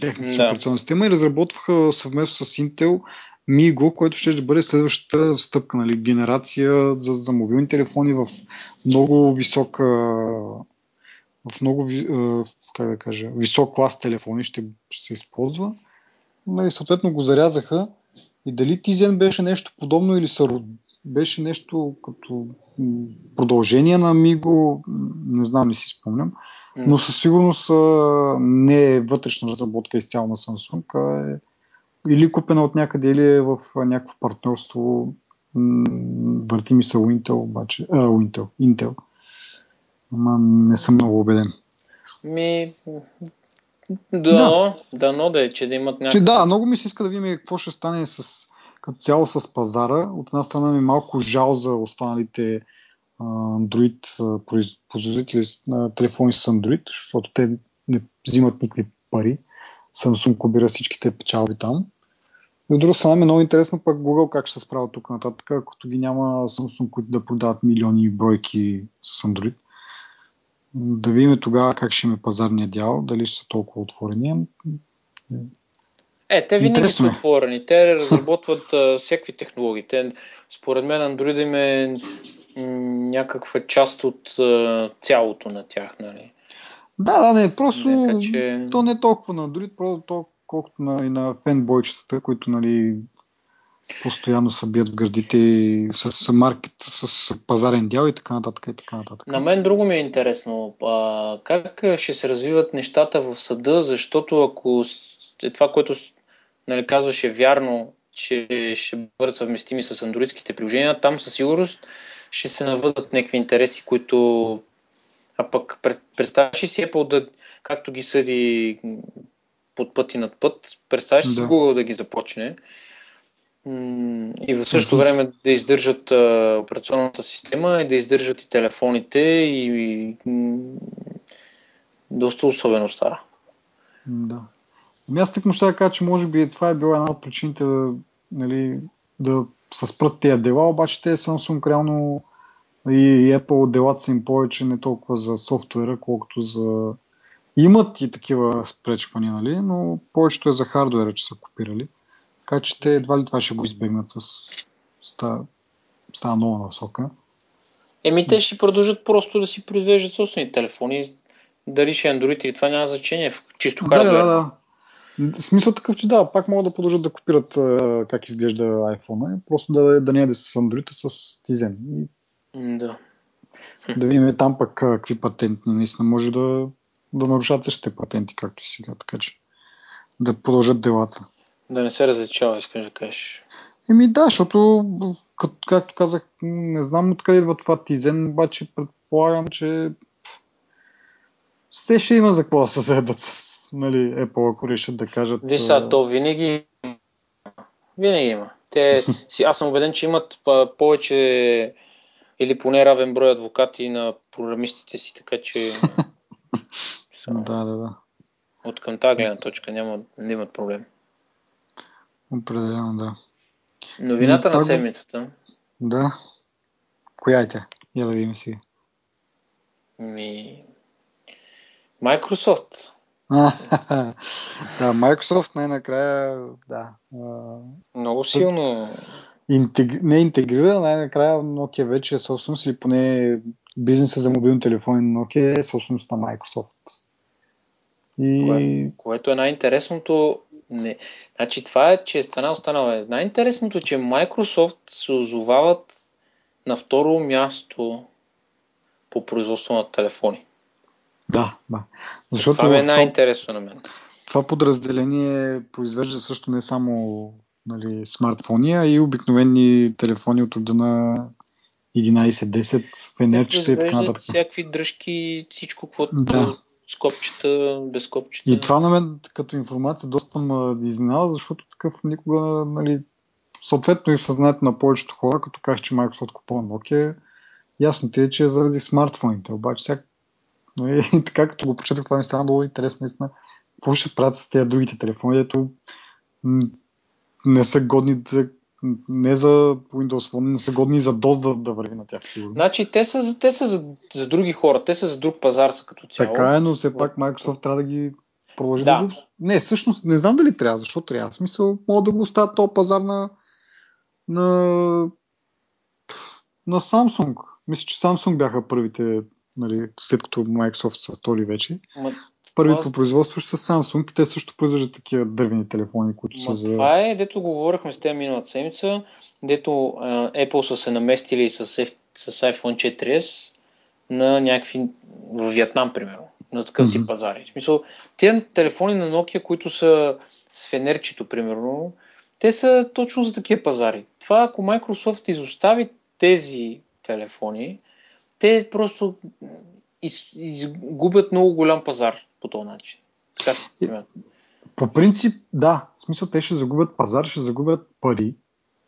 техната да. операционна система и разработваха съвместно с Intel Migo, което ще да бъде следващата стъпка, нали, генерация за, за мобилни телефони в много висока в много как да кажа, висок клас телефони ще, ще се използва. Нали, съответно го зарязаха и дали Тизен беше нещо подобно или са, беше нещо като продължение на Миго, не знам, не си спомням, но със сигурност не е вътрешна разработка изцяло на Samsung, а е или купена от някъде, или е в някакво партньорство. Върти ми се Intel, обаче. А, Intel. Intel. Ама не съм много убеден. Ми, да, да, но да е, че да имат някакво... Да, много ми се иска да видим какво ще стане с, като цяло с пазара. От една страна ми е малко жал за останалите Android производители на телефони с Android, защото те не взимат никакви пари. Samsung кубира всичките печалби там. И от друга страна ми е много интересно пък Google как ще се справя тук нататък, като ги няма Samsung, които да продават милиони бройки с Android. Да видим тогава как ще има пазарния дял, дали ще са толкова отворени. Е, те винаги Интересно. са е. отворени. Те разработват а, всякакви технологии. Те, според мен Android им е някаква част от а, цялото на тях. Нали? Да, да, не, просто Нека, че... то не е толкова на Android, просто то, колкото на, и на фенбойчетата, които нали, постоянно са бият в гърдите и с маркет, с пазарен дял и така нататък и така нататък. На мен друго ми е интересно. А, как ще се развиват нещата в съда, защото ако е това, което нали, казваш е вярно, че ще бъдат съвместими с андроидските приложения, там със сигурност ще се навъдат някакви интереси, които а пък представяш ли си Apple да, както ги съди под път и над път, представяш да. си Google да ги започне и в същото време да издържат а, операционната система и да издържат и телефоните и, и доста особено стара. Да. Ами аз тъкмо ще да кажа, че може би това е била една от причините да, нали, да се спрат тези дела, обаче те Samsung реално и Apple делата са им повече не толкова за софтуера, колкото за... Имат и такива спречвания, нали? но повечето е за хардуера, че са копирали. Така че те едва ли това ще го избегнат с, с тази нова насока. Еми, те ще продължат просто да си произвеждат собствени телефони. Дали ще е Android или това няма значение. Чисто хардуер. Да, да, да. Смисъл такъв, че да, пак могат да продължат да копират как изглежда iPhone, просто да, да не е с Android, а с Tizen. Да. Да видим там пък какви патенти наистина може да, да нарушат същите патенти, както и сега, така че да продължат делата. Да не се различава, искаш да кажеш. Еми да, защото, как, както казах, не знам откъде идва това тизен, обаче предполагам, че все ще има за какво да се заедат с нали, Apple, ако решат да кажат. Виса, то винаги винаги има. Те, си, аз съм убеден, че имат повече или поне равен брой адвокати на програмистите си, така че да, да, да. От към тази гледна точка няма, не имат проблем. Определено, да. Новината на седмицата. Да. Коя е тя? Я да видим си. Ми... Microsoft. да, Microsoft най-накрая, да. Много силно. Интег... Не интегрира, най-накрая Nokia вече е собственост или поне бизнеса за мобилни телефони на Nokia е собственост на Microsoft. И... Кое, което е най-интересното, не. Значи това е, че е страна останала. Най-интересното е, че Microsoft се озовават на второ място по производство на телефони. Да, да. Защото това е най-интересно на мен. Това подразделение произвежда също не само нали, смартфони, а и обикновени телефони от рода на 11-10, фенерчета и така нататък. всякакви дръжки, всичко, каквото да с копчета, без копчета. И това на мен като информация доста ме изненада, защото такъв никога, нали, съответно и в съзнанието на повечето хора, като кажеш, че Microsoft купува Nokia, ясно ти е, че е заради смартфоните. Обаче сега, нали, така като го прочетах, това ми стана много интересно, наистина. Какво ще правят с тези другите телефони, дето не са годни да не за Windows Phone, не са годни за DOS да, да върви на тях, сигурно. Значи, те са, те са за, за други хора, те са за друг пазар са като цяло. Така е, но все пак Microsoft трябва да ги продължи да. да го... Не, всъщност не знам дали трябва, защо трябва. В смисъл, мога да го оставят този пазар на, на, на Samsung. Мисля, че Samsung бяха първите, нали, след като Microsoft са втори вече. Ма, Първи това... по производство ще са Samsung те също произвеждат такива дървени телефони, които Ма, са за... Това е, дето говорихме с те миналата седмица, дето uh, Apple са се наместили с, с iPhone 4S на някакви... в Виетнам, примерно на такъв mm-hmm. тип пазари. В смисъл, тези телефони на Nokia, които са с фенерчето, примерно, те са точно за такива пазари. Това, ако Microsoft изостави тези телефони, те просто из, изгубят много голям пазар по този начин. Така се По принцип, да. В смисъл, те ще загубят пазар, ще загубят пари.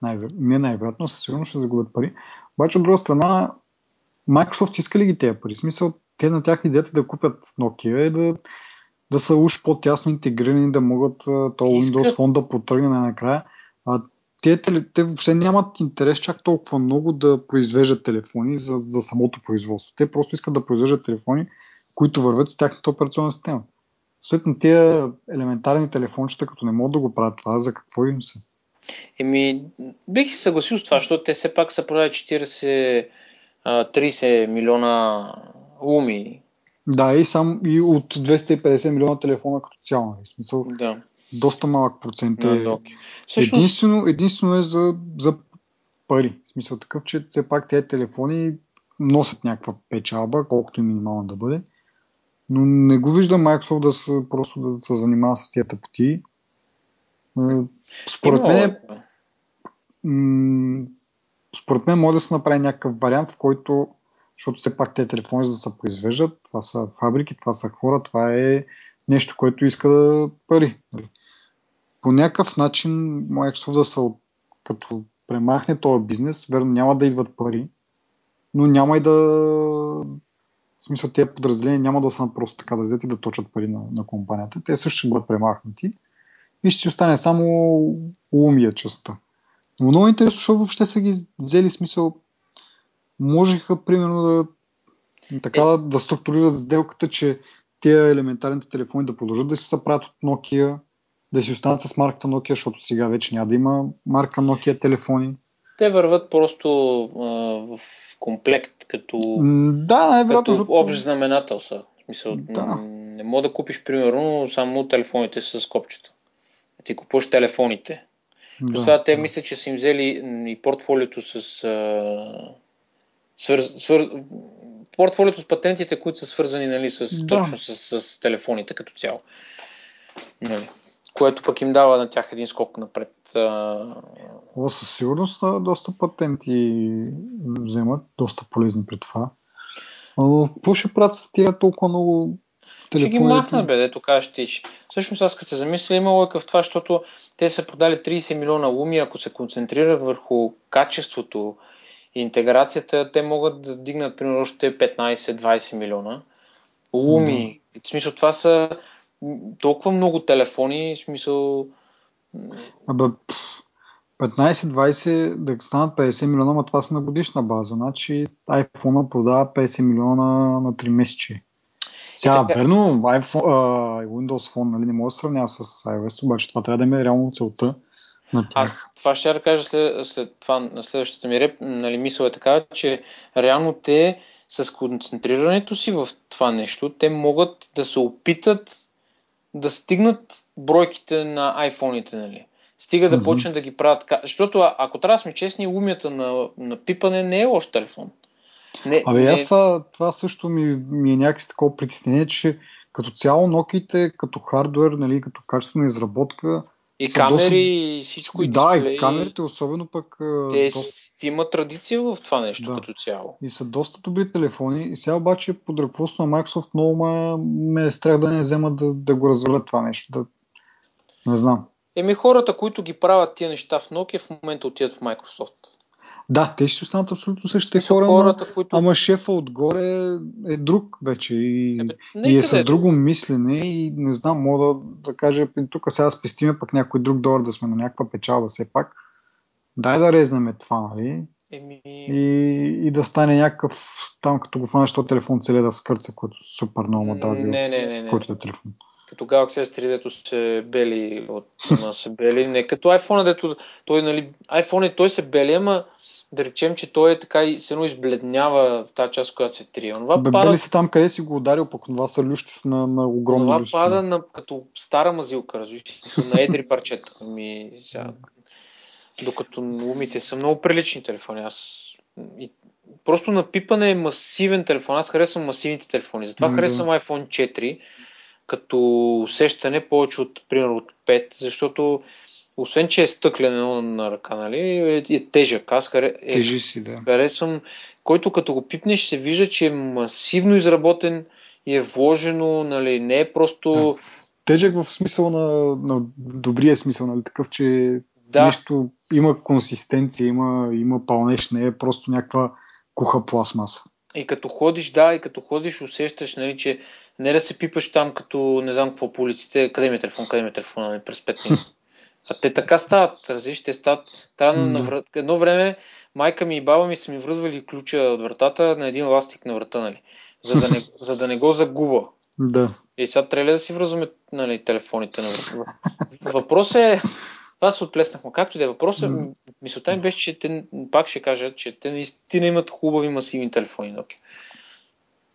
Най-вер... Не най-вероятно, със сигурност ще загубят пари. Обаче, от друга страна, Microsoft иска ли ги тези пари? В смисъл, те на тях идеята да купят Nokia е да, да са уж по-тясно интегрирани, да могат то Windows Phone да потръгне накрая. А те, те въобще нямат интерес чак толкова много да произвеждат телефони за, за самото производство. Те просто искат да произвеждат телефони, които вървят с тяхната операционна система. Съответно, тия елементарни телефончета, като не могат да го правят това, за какво им се? Еми, бих се съгласил с това, защото те все пак са продали 40-30 милиона Луми. Да, и, сам, и от 250 милиона телефона като цяло. Нали? Смисъл, да. Доста малък процент е. Да, Всъщност... единствено, единствено е за, за пари. В смисъл такъв, че все пак тези телефони носят някаква печалба, колкото и минимална да бъде. Но не го виждам Microsoft да се, просто да се занимава с тези тъпоти. Според мен, според мен може да се направи някакъв вариант, в който защото все пак те телефони за да се произвеждат, това са фабрики, това са хора, това е нещо, което иска да пари. По някакъв начин Microsoft да са като премахне този бизнес, верно няма да идват пари, но няма и да в смисъл тези подразделения няма да останат просто така да взети да точат пари на, на компанията. Те също ще бъдат премахнати и ще си остане само умия частта. Но много интересно, защото въобще са ги взели смисъл можеха, примерно, да, така, да структурират сделката, че тези елементарните телефони да продължат да се правят от Nokia, да си останат с марката Nokia, защото сега вече няма да има марка Nokia телефони. Те върват просто а, в комплект, като, да, най-вероятно, като общ знаменател са. Мисъл, да. Не мога да купиш, примерно, само телефоните с копчета. Ти купуваш телефоните. Да, това те мисля, че са им взели и портфолиото с а, свър... Свър... портфолиото с патентите, които са свързани нали, с, да. точно с, с телефоните като цяло. Нали. Което пък им дава на тях един скок напред. О, със сигурност доста патенти вземат, доста полезни при това. Какво ще правят с тия толкова много телефони? Ще ги махнат, бе, дето кажеш ти. Всъщност аз като се замисля, има лойка в това, защото те са продали 30 милиона луми, ако се концентрират върху качеството, интеграцията, те могат да дигнат примерно още 15-20 милиона. Луми. Mm-hmm. В смисъл, това са толкова много телефони, в смисъл... Абе, 15-20 да станат 50 милиона, но това са на годишна база. Значи iPhone продава 50 милиона на 3 месечи. Сега, така... верно, iPhone, uh, Windows Phone нали, не може да сравнява с iOS, обаче това трябва да е реално целта на тях. Аз това ще да кажа след, след това, на следващата ми реп, нали, мисъл е така, че реално те с концентрирането си в това нещо, те могат да се опитат да стигнат бройките на айфоните, нали. Стига да mm-hmm. почнат да ги правят така. Защото ако трябва да сме честни, умията на, на пипане не е лош телефон. Не, Абе, не... аз това, това също ми, ми е някакси такова притеснение, че като цяло Nokia, като хардвер, нали, като качествена изработка, и камери, и всичко. И да, дисплей, и камерите, особено пък. Те доста... имат традиция в това нещо да. като цяло. И са доста добри телефони. И сега обаче под ръководство на Microsoft много ме, ме е страх да не взема да, да го развалят това нещо. Да... Не знам. Еми хората, които ги правят тия неща в Nokia, в момента отиват в Microsoft. Да, те ще останат абсолютно същите хора, хората, ама, които- ама шефа отгоре е друг вече и, Ебе, и е с друго мислене и не знам, мога да, да кажа, тук сега спестиме пък някой друг долар да сме на някаква печалба все пак. Дай да резнеме това, нали? Еми, И, и да стане някакъв, там като го фанеш този телефон целе да скърца, който супер много ме дрази Не, не, не, не. който е телефон. като Galaxy S3, дето се бели от се бели. Не като iPhone, дето той, нали, iPhone и той се бели, ама да речем, че той е така и се едно избледнява тази част, която се трие. Онова Бе, пада, бели са там, къде си го ударил, пък това са лющи на, на огромни лющи. пада на, като стара мазилка, разбираш, на едри парчета. Ми, сега, докато умите са много прилични телефони. Аз и, просто на пипане е масивен телефон. Аз харесвам масивните телефони. Затова да. харесвам iPhone 4 като усещане повече от, примерно, от 5, защото освен, че е стъклен едно на ръка, нали, е, е тежък. Аз харе, е, Тежи си, да. харесвам, който като го пипнеш се вижда, че е масивно изработен и е вложено, нали, не е просто... Тежък в смисъл на, на добрия смисъл, нали, такъв, че Да, нещо има консистенция, има, има пълнеж, не е просто някаква куха пластмаса. И като ходиш, да, и като ходиш, усещаш, нали, че не да се пипаш там, като не знам какво по улиците, къде ми е телефон, къде ми е телефон, нали, през 5 минути. А те така стават, разбираш, те стават. Трябва на, врат... Едно време майка ми и баба ми са ми връзвали ключа от вратата на един ластик на врата, нали, за да не, за да не го загуба. Да. И сега трябва да си връзваме нали, телефоните на врата? Въпросът е, това се отплеснахме. Както и да е, въпросът, М. мисълта ми беше, че те, пак ще кажа, че те наистина имат хубави масивни телефони Nokia.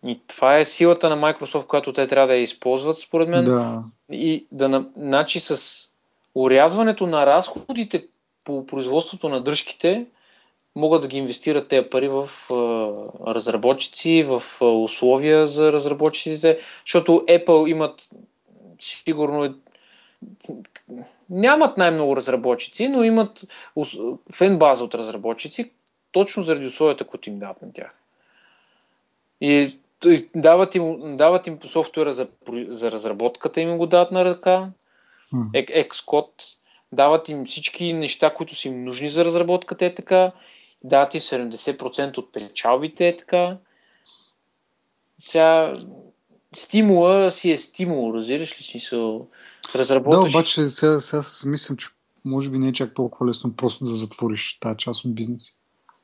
И това е силата на Microsoft, която те трябва да я използват, според мен. Да. И да, на- значи с урязването на разходите по производството на дръжките, могат да ги инвестират тези пари в а, разработчици, в а, условия за разработчиците, защото Apple имат сигурно нямат най-много разработчици, но имат фен база от разработчици, точно заради условията, които им дават на тях. И т- дават им, дават им софтуера за, за разработката, им го дават на ръка. Ек- Xcode, дават им всички неща, които са им нужни за разработката е така, дават им 70% от печалбите е така. Сега стимула си е стимул, разбираш ли смисъл? Да, Разработваш обаче сега, сега мислям, че може би не е чак толкова лесно просто да затвориш тази част от бизнеса.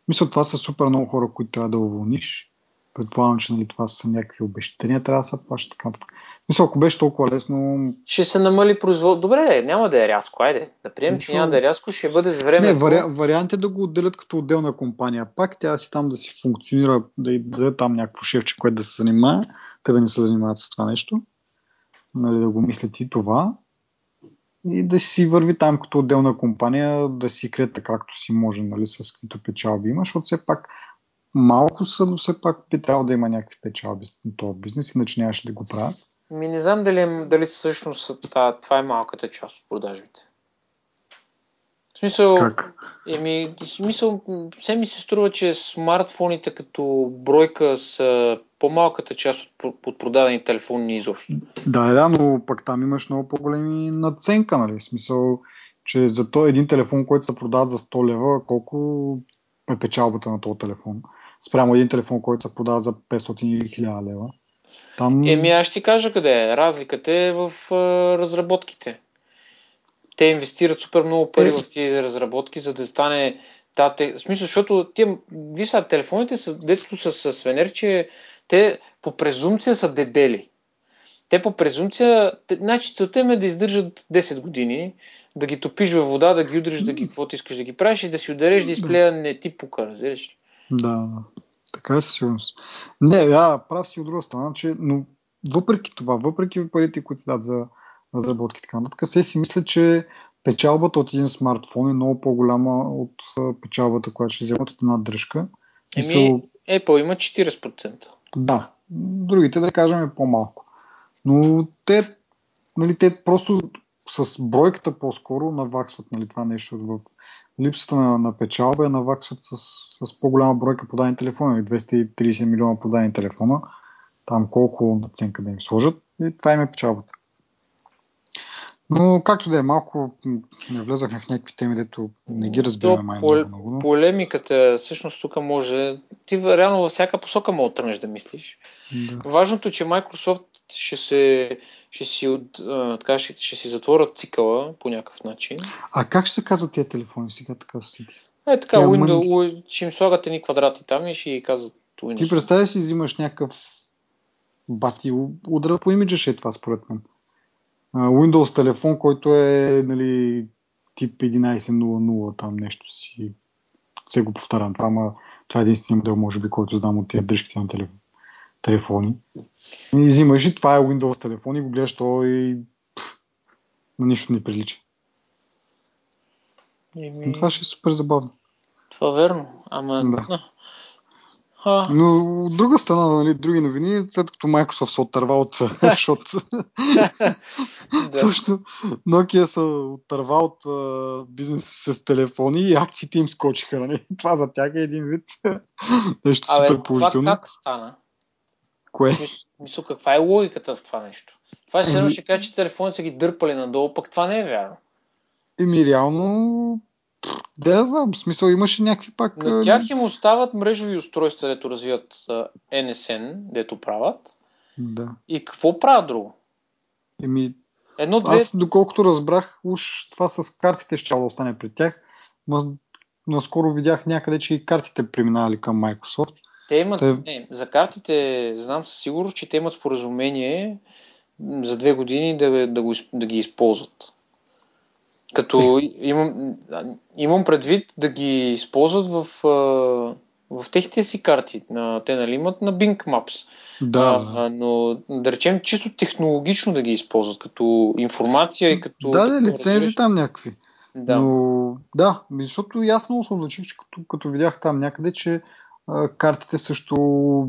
Мисля, това са супер много хора, които трябва да уволниш. Предполагам, че нали, това са някакви обещания, трябва да се плащат така нататък. Мисля, ако беше толкова лесно, ще се намали производство. Добре, няма да е рязко, айде. Да приемем, че няма да е рязко, ще бъде с време. Не, вари... вариант е да го отделят като отделна компания. Пак тя си там да си функционира, да и даде там някакво шефче, което да се занимава, те да не се занимават с това нещо. Нали, да го мислят и това. И да си върви там като отделна компания, да си крета както си може, нали, с каквито печалби има, защото все пак малко са, но все пак би трябвало да има някакви печалби на този бизнес, иначе нямаше да го правят. Ми не знам дали, е- дали всъщност това, това е малката част от продажбите. В смисъл, Как? Еми, в смисъл, все ми се струва, че смартфоните като бройка са по-малката част от, от продадени телефони изобщо. Да, да, но пък там имаш много по-големи наценка, нали? В смисъл, че за то един телефон, който се продава за 100 лева, колко е печалбата на този телефон? Спрямо един телефон, който се продава за 500 или 1000 лева. Там... Еми, аз ще ти кажа къде е. Разликата е в а, разработките. Те инвестират супер много пари Е. в тези разработки, за да стане тате... В смисъл, защото тия, виж сега, телефоните, са, дето са с венерче, те по презумпция са дебели. Те по презумпция, те, значи целта им е да издържат 10 години, да ги топиш във вода, да ги удриш, да ги каквото искаш да ги правиш и да си удареш дисплея не ти пука, разбираш ли? Да, така е със сигурност. Не, да, прав си от друга страна, че, но въпреки това, въпреки парите, които се дадат за разработки и така нататък, се си мисля, че печалбата от един смартфон е много по-голяма от печалбата, която ще вземат от една дръжка. Еми, Apple има 40%. Да, другите да кажем е по-малко. Но те, нали, те просто с бройката по-скоро наваксват нали, това нещо. В липсата на, на печалба я наваксват с, с по-голяма бройка продадени телефони. 230 милиона продадени телефона. Там колко наценка да им сложат. И това им е печалбата. Но както да е, малко не влезахме в някакви теми, дето не ги разбираме май То, много. Но... Полемиката, всъщност тук може... Ти реално във всяка посока мога да тръгнеш да мислиш. Да. Важното е, че Microsoft ще се ще си, от, а, така, ще, ще си затворят цикъла по някакъв начин. А как ще се казват тия телефони сега така се сети? Е така, Тя Windows, ще им слагат едни квадрати там и ще ги казват Windows. Ти представяш си, взимаш някакъв бати у- удара по имиджа ще е това според мен. Windows телефон, който е нали, тип 1100, там нещо си. Се го повтарям. Това, ма, това е единствения модел, може би, който знам от тия дръжките на телефон, телефони. И взимаш и това е Windows телефон и го гледаш то и пф, на нищо не прилича. Еми, това ще е супер забавно. това верно. Ама... Да. А, Но от друга страна, нали, други новини, след като Microsoft се отърва от, защото. Също Nokia се отърва от бизнес с телефони и акциите им скочиха. Нали? Това за тях е един вид нещо Абе, супер това положително. как стана? Кое? Мис- Мисля, каква е логиката в това нещо? Това е все едно Еми- ще кажа, че телефони са ги дърпали надолу, пък това не е вярно. Еми реално, да я знам, в смисъл имаше някакви пак... На тях им остават мрежови устройства, дето развиват NSN, дето правят. Да. И какво правят друго? Еми, Едно, две... аз доколкото разбрах, уж това с картите ще да остане при тях, но наскоро видях някъде, че и картите преминавали към Microsoft. Те имат, Те- не, за картите знам със сигурност, че те имат споразумение за две години да, да, го, да ги използват. Като имам, имам предвид да ги използват в, в техните си карти. На, те нали имат на Bing Maps. Да, А, но да речем чисто технологично да ги използват, като информация и като... да, да, лицензи там някакви. Да. Но да, защото много се отлучих, че като, като видях там някъде, че картите също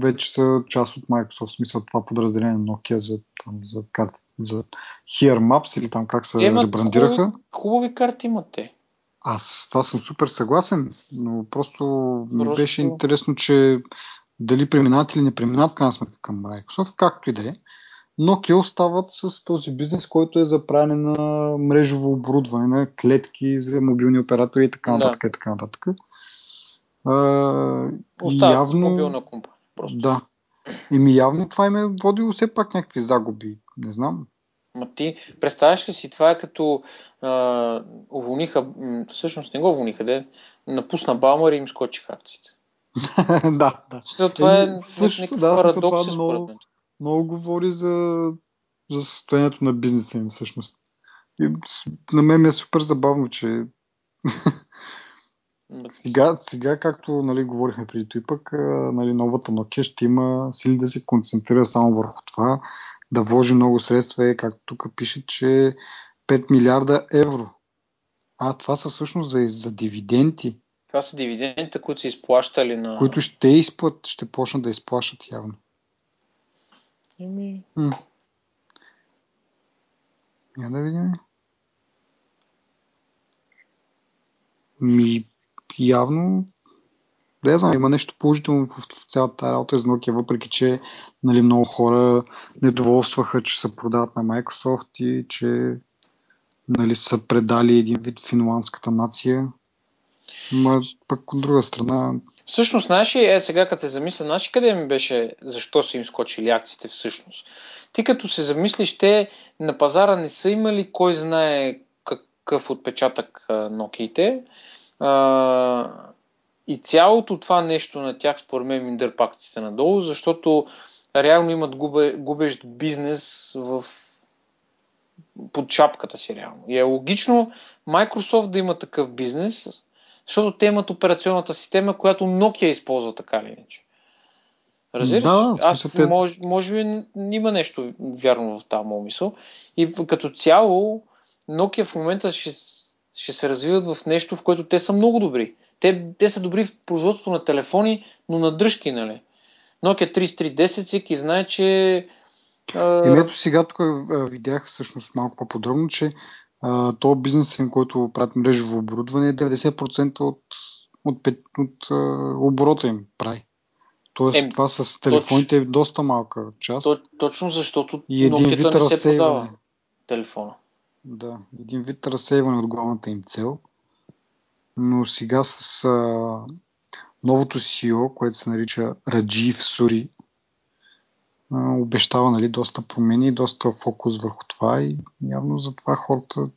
вече са част от Microsoft, в смисъл това подразделение на Nokia за, там, за, карти, за Here Maps или там как се Те ребрандираха. хубави, хубави карти имат те. Аз това съм супер съгласен, но просто ми Просто- беше интересно, че дали преминават или не преминават в крайна сметка към Microsoft, както и да е. Nokia остават с този бизнес, който е за правене на мрежово оборудване, на клетки за мобилни оператори и така Да. нататък. И така нататък. Остават с мобилна компания. Просто. Да. Еми явно това им е водило все пак някакви загуби. Не знам. Ма ти представяш ли си, това е като а, уволниха, всъщност не го уволниха, де, напусна Балмър и им скочи акциите. да, да. Това е Еми, също, да, парадокс, това е, много-. Много говори за, за състоянието на бизнеса им всъщност. И на мен ми е супер забавно, че сега, сега както нали, говорихме преди той пък, нали, новата Nokia ще има сили да се концентрира само върху това, да вложи много средства, е, както тук пише, че 5 милиарда евро. А, това са всъщност за, за дивиденти, Това са дивидендите, които са изплащали на... които ще изплат, ще почнат да изплащат явно. Еми, М. Я да видим. Ми, явно, да знам, има нещо положително в, цялата тази работа с Nokia, въпреки че нали, много хора недоволстваха, че се продават на Microsoft и че нали, са предали един вид финландската нация. Ма пък от друга страна, Всъщност, знаеш ли, е сега като се замисля, знаеш ли къде ми беше, защо са им скочили акциите всъщност? Ти като се замислиш, те на пазара не са имали кой знае какъв отпечатък Nokia-те. А, и цялото това нещо на тях, според мен, им дърпа акциите надолу, защото реално имат губе, губещ бизнес в под шапката си реално. И е логично Microsoft да има такъв бизнес, защото те имат операционната система, която Nokia използва така или иначе. Разбираш? Да, Аз те- може, може би има нещо вярно в тази мисъл. И като цяло Nokia в момента ще, ще се развиват в нещо, в което те са много добри. Те, те са добри в производството на телефони, но на дръжки, нали? Nokia 3310 всеки знае, че а, Еми ето сега тук видях всъщност малко по-подробно, че а, то бизнес който правят мрежово оборудване, е 90% от, от, пет- от а, оборота им прави. Тоест Ем, това с телефоните е доста малка част. то, точно защото и един Nokia не се продава телефона. Да, един вид разсейване от главната им цел. Но сега с а, новото CEO, което се нарича Раджив Сури, а, обещава нали, доста промени, доста фокус върху това и явно за това хората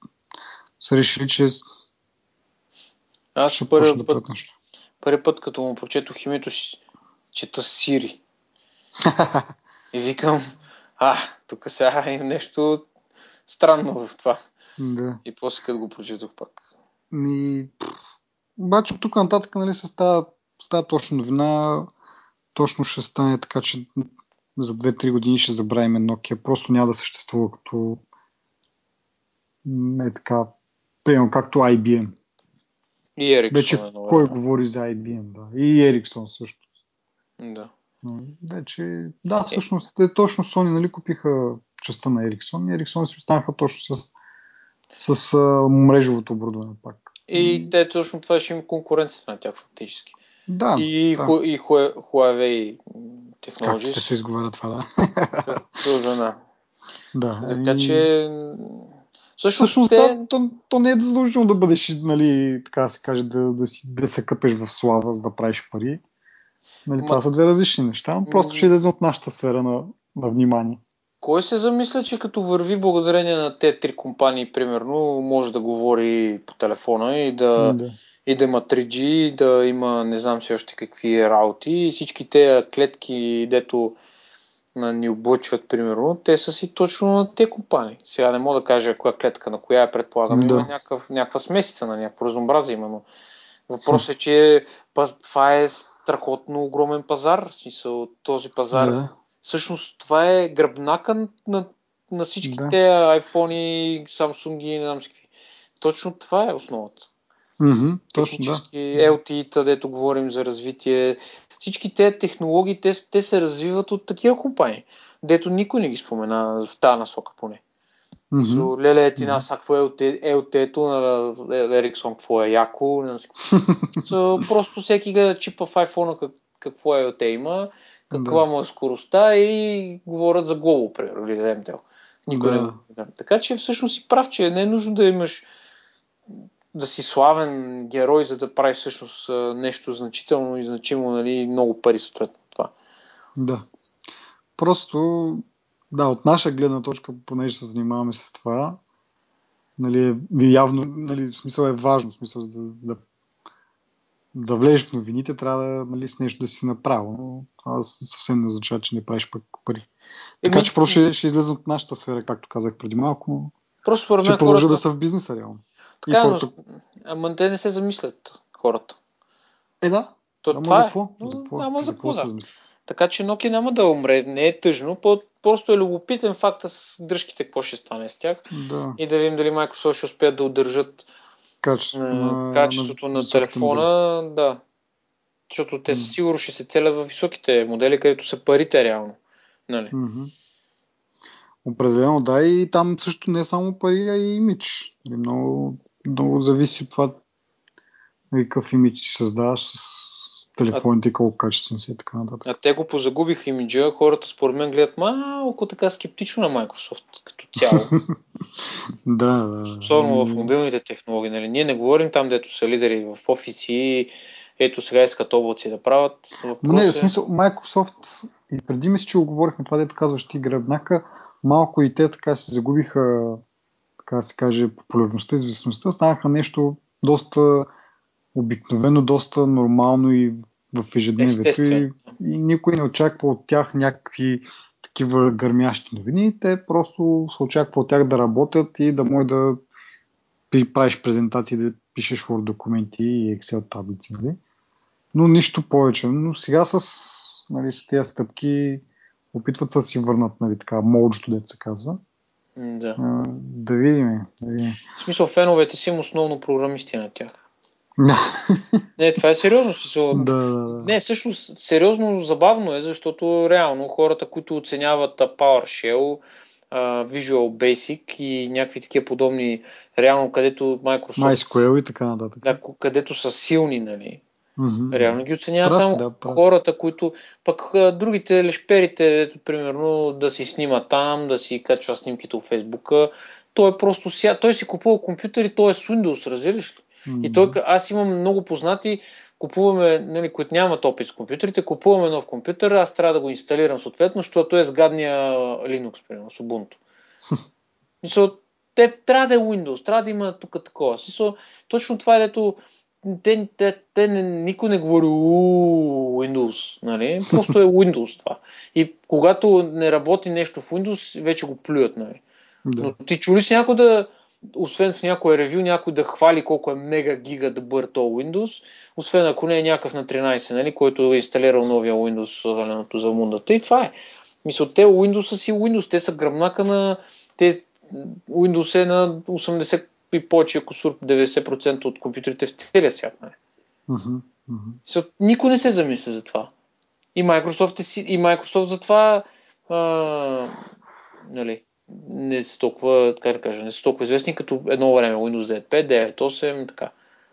са решили, че Аз ще първи да път, първи път, като му прочетох името, си, чета Сири. И викам, а, тук сега има нещо странно в това. да. И после като го прочетох пак. И, обаче от тук нататък нали, с тази, с тази точно новина точно ще стане така, че за 2-3 години ще забравим Nokia. Просто няма да съществува като не така, примерно както IBM. И Ериксон Вече е много кой добре. говори за IBM, да. И Ericsson също. Да. Вече, да, всъщност, те точно Sony нали, купиха частта на Ericsson и Ericsson си останаха точно с, с а, мрежовото оборудване пак. И те точно това ще им конкуренция на тях фактически. Да, и, да. Ху- и Huawei Как Technologies. ще се изговаря това, да. Също, да. Така и- че... Всъщност, Всъщност, те... да, то, то не е задължително да бъдеш, нали, така да се каже, да, да, си, да се къпеш в слава, за да правиш пари. Нали, Ма- това са две различни неща. Просто ще излезе от нашата сфера на, на внимание. Кой се замисля, че като върви благодарение на тези три компании, примерно, може да говори по телефона и да, Да. и да има 3G, да има не знам си още какви раути и всички тези клетки, дето на ни облъчват, примерно, те са си точно на тези компании. Сега не мога да кажа коя клетка на коя е, предполагам, Да. има някакъв, някаква смесица на някакво разнообразие именно. Въпросът е, че паз- това е страхотно огромен пазар. В смисъл, този пазар Да. Всъщност това е гръбнака на, на всички Да. те iPhone, Samsung и не знам си какви. Точно това е основата. Мгм, точно, да. LTE-та, дето говорим за развитие. Всички тези технологии, те, те се развиват от такива компании, дето никой не ги спомена в тази насока поне. Мгм. So, леле, е ти Мгм. нас, какво е LTE, LTE-то на Ericsson, какво е яко, не какво. So, просто всеки гледа чипа в iPhone как, какво е LTE има, каква Да. му е скоростта и говорят за Global, примерно, или за MTL. Никой Да. не да. Така че всъщност си прав, че не е нужно да имаш да си славен герой, за да правиш всъщност нещо значително и значимо, нали, много пари съответно това. Да. Просто, да, от наша гледна точка, понеже се занимаваме с това, нали, е- явно, нали, в смисъл е важно, в смисъл, за да, за да, да влезеш в новините, трябва да, нали, с нещо да си направил. Но това съвсем не означава, че не правиш пък пари. Така че просто ще, ще излезе от нашата сфера, както казах преди малко, но Просто ще мен продължа хората... да са в бизнеса реално. Така, и но... хората- Ама те не се замислят, хората. Е, да. То, Ама това е. какво? Но, За какво? Ама за какво, да. Така че Nokia няма да умре, не е тъжно, просто е любопитен факта с дръжките, какво ще стане с тях Да, и да видим дали Microsoft ще успеят да удържат качеството на, качеството на, високите телефона, да. Защото те със сигурно ще се целят в високите модели, където са парите реално. Нали? Мгм. Определено, да. И там също не е само пари, а и имидж. Нали, Много, много зависи това нали, какъв имидж създаваш с телефоните колко качествен си и така нататък. А те го позагубиха имиджа, хората според мен гледат малко така скептично на Microsoft като цяло. Да, да. Особено в И- мобилните технологии. Нали? Ние не говорим там, дето са лидери в офиси, ето сега искат облаци да правят. Въпрос не, в смисъл, Microsoft и преди мисля, че го говорихме това, дето казваш ти гръбнака, малко и те така се загубиха, така да се каже, популярността, известността, станаха нещо доста обикновено, доста нормално и в ежедневието. И, и никой не очаква от тях някакви такива гърмящи новини. Те просто се очаква от тях да работят и да може да правиш презентации, да пишеш Word документи и Excel таблици. Нали? Но нищо повече. Но сега с, нали, с тези стъпки опитват да си върнат нали, така, молджото, дето се казва. Да. А, Да видим. Да видим. В смисъл, феновете си има основно програмисти на тях. Не, това е сериозно. в Смисъл, да, да, да. Не, всъщност, сериозно забавно е, защото реално хората, които оценяват PowerShell, Visual Basic и някакви такива подобни, реално където Microsoft, MySQL и така нататък. да, където са силни, нали, Мгм. реално ги оценяват Прав само да, прав хората, които пък другите лешперите, ето, примерно да си снима там, да си качва снимките в Фейсбука, той е просто ся... той си купува компютър и той е с Windows, разбираш ли? Mm-hmm. И той, аз имам много познати, купуваме, нали, които нямат опит с компютрите, купуваме нов компютър, аз трябва да го инсталирам съответно, защото е с гадния Linux, примерно, с Ubuntu. Мисъл, те трябва да е Windows, трябва да има тук такова. Мисъл, точно това е, дето те, те, те никой не говори Windows, нали? Просто е Windows това. И когато не работи нещо в Windows, вече го плюят, нали? Да. Но ти чули си някой да, освен в някой ревю, някой да хвали колко е мега гига добър то Windows, освен ако не е някакъв на 13, нали, който е инсталирал новия Windows за мундата. И това е. Мисля, те Windows си Windows, те са гръбнака на... Те, Windows е на 80 и повече, ако 90% от компютрите в целия свят. Нали? Uh-huh. Uh-huh. никой не се замисля за това. И Microsoft, е и Microsoft за това а, нали, не са толкова, как да кажа, не са толкова известни като едно време Windows 9.5, 9.8, така.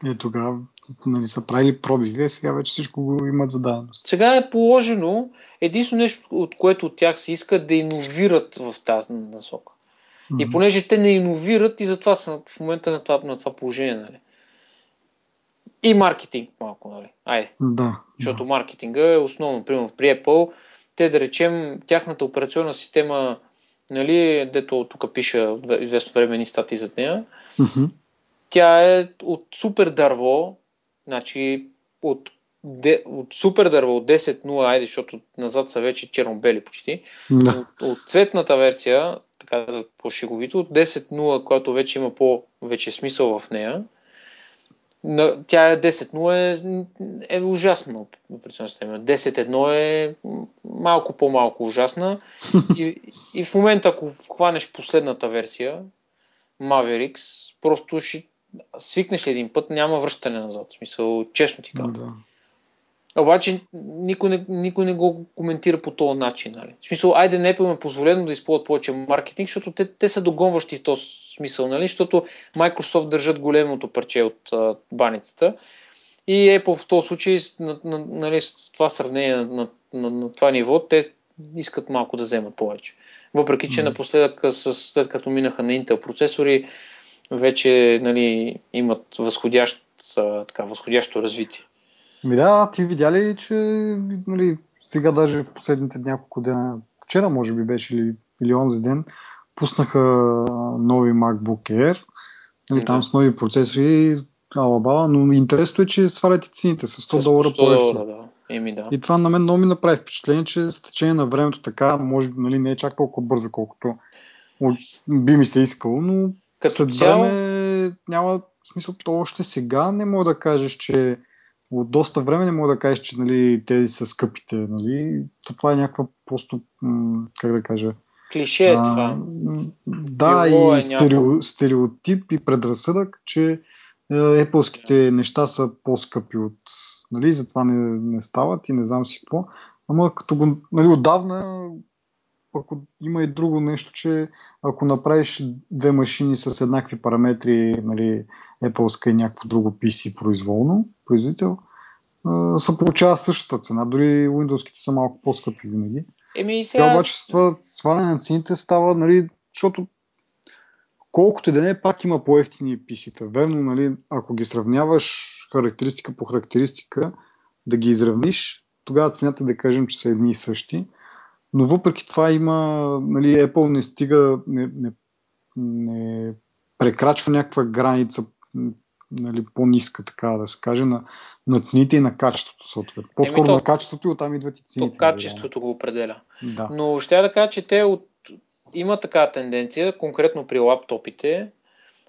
Е, тогава нали, са правили пробиви, сега вече всичко го имат за даденост. Сега е положено единствено нещо, от което от тях се иска да иновират в тази насока. Mm-hmm. И понеже те не иновират и затова са в момента на това, на това положение. Нали. И маркетинг малко, нали? Айде. Да. Защото да. маркетинга е основно. Примерно при Apple, те да речем, тяхната операционна система, нали, дето тук пиша известно времени статии зад нея, mm-hmm. тя е от супер дърво, значи от, де, от супер дърво от 10.0, айде, защото назад са вече черно-бели почти, да. от, от цветната версия така да по-шеговито, 10.0, която вече има по-вече смисъл в нея, тя е 10.0 е, е система. 10.1 е малко по-малко ужасна. И, и в момента, ако хванеш последната версия, Mavericks, просто ще свикнеш един път, няма връщане назад. В смисъл, честно ти казвам. Да. Обаче никой не, никой не го коментира по този начин. Нали? В смисъл, айде не е позволено да използват повече маркетинг, защото те, те са догонващи в този смисъл, нали? защото Microsoft държат големото парче от а, баницата и Apple в този случай, на, на, нали, с това сравнение на, на, на, на това ниво, те искат малко да вземат повече. Въпреки, че mm. напоследък, с, след като минаха на Intel процесори, вече нали, имат възходящ, така, възходящо развитие. Ми да, ти видя ли, че нали, сега даже в последните няколко дена, вчера може би беше или, или онзи ден, пуснаха нови MacBook Air, нали, да. там с нови процесори, алабала, но интересното е, че сваляте цените с 100 с долара по да. Еми, да. И това на мен много ми направи впечатление, че с течение на времето така, може би нали, не е чак толкова бързо, колкото би ми се искало, но Като след цяло... време няма смисъл, то още сега не мога да кажеш, че от доста време не мога да кажеш, че нали, тези са скъпите. Нали. Това е някаква просто, как да кажа... Клише е това. Да, Било и е стерео, стереотип и предразсъдък, че Apple-ските неща са по-скъпи от... Нали, затова не, не стават и не знам си какво. Ама като го... Нали, отдавна пък има и друго нещо, че ако направиш две машини с еднакви параметри, нали, Apple и някакво друго PC произволно, производител, се получава същата цена. Дори Windows-ките са малко по-скъпи винаги. Еми сега... Тя обаче с това сваляне на цените става, нали, защото колкото и да не, пак има по-ефтини PC-та. Верно, нали, ако ги сравняваш характеристика по характеристика, да ги изравниш, тогава цената да кажем, че са едни и същи. Но въпреки това има, нали, Apple не стига, не, не, не прекрачва някаква граница нали, по-ниска, така да се каже, на, на цените и на качеството съответно. По-скоро то, на качеството и оттам идват и цените. То качеството го определя. Да. Но ще да кажа, че те от... има така тенденция, конкретно при лаптопите,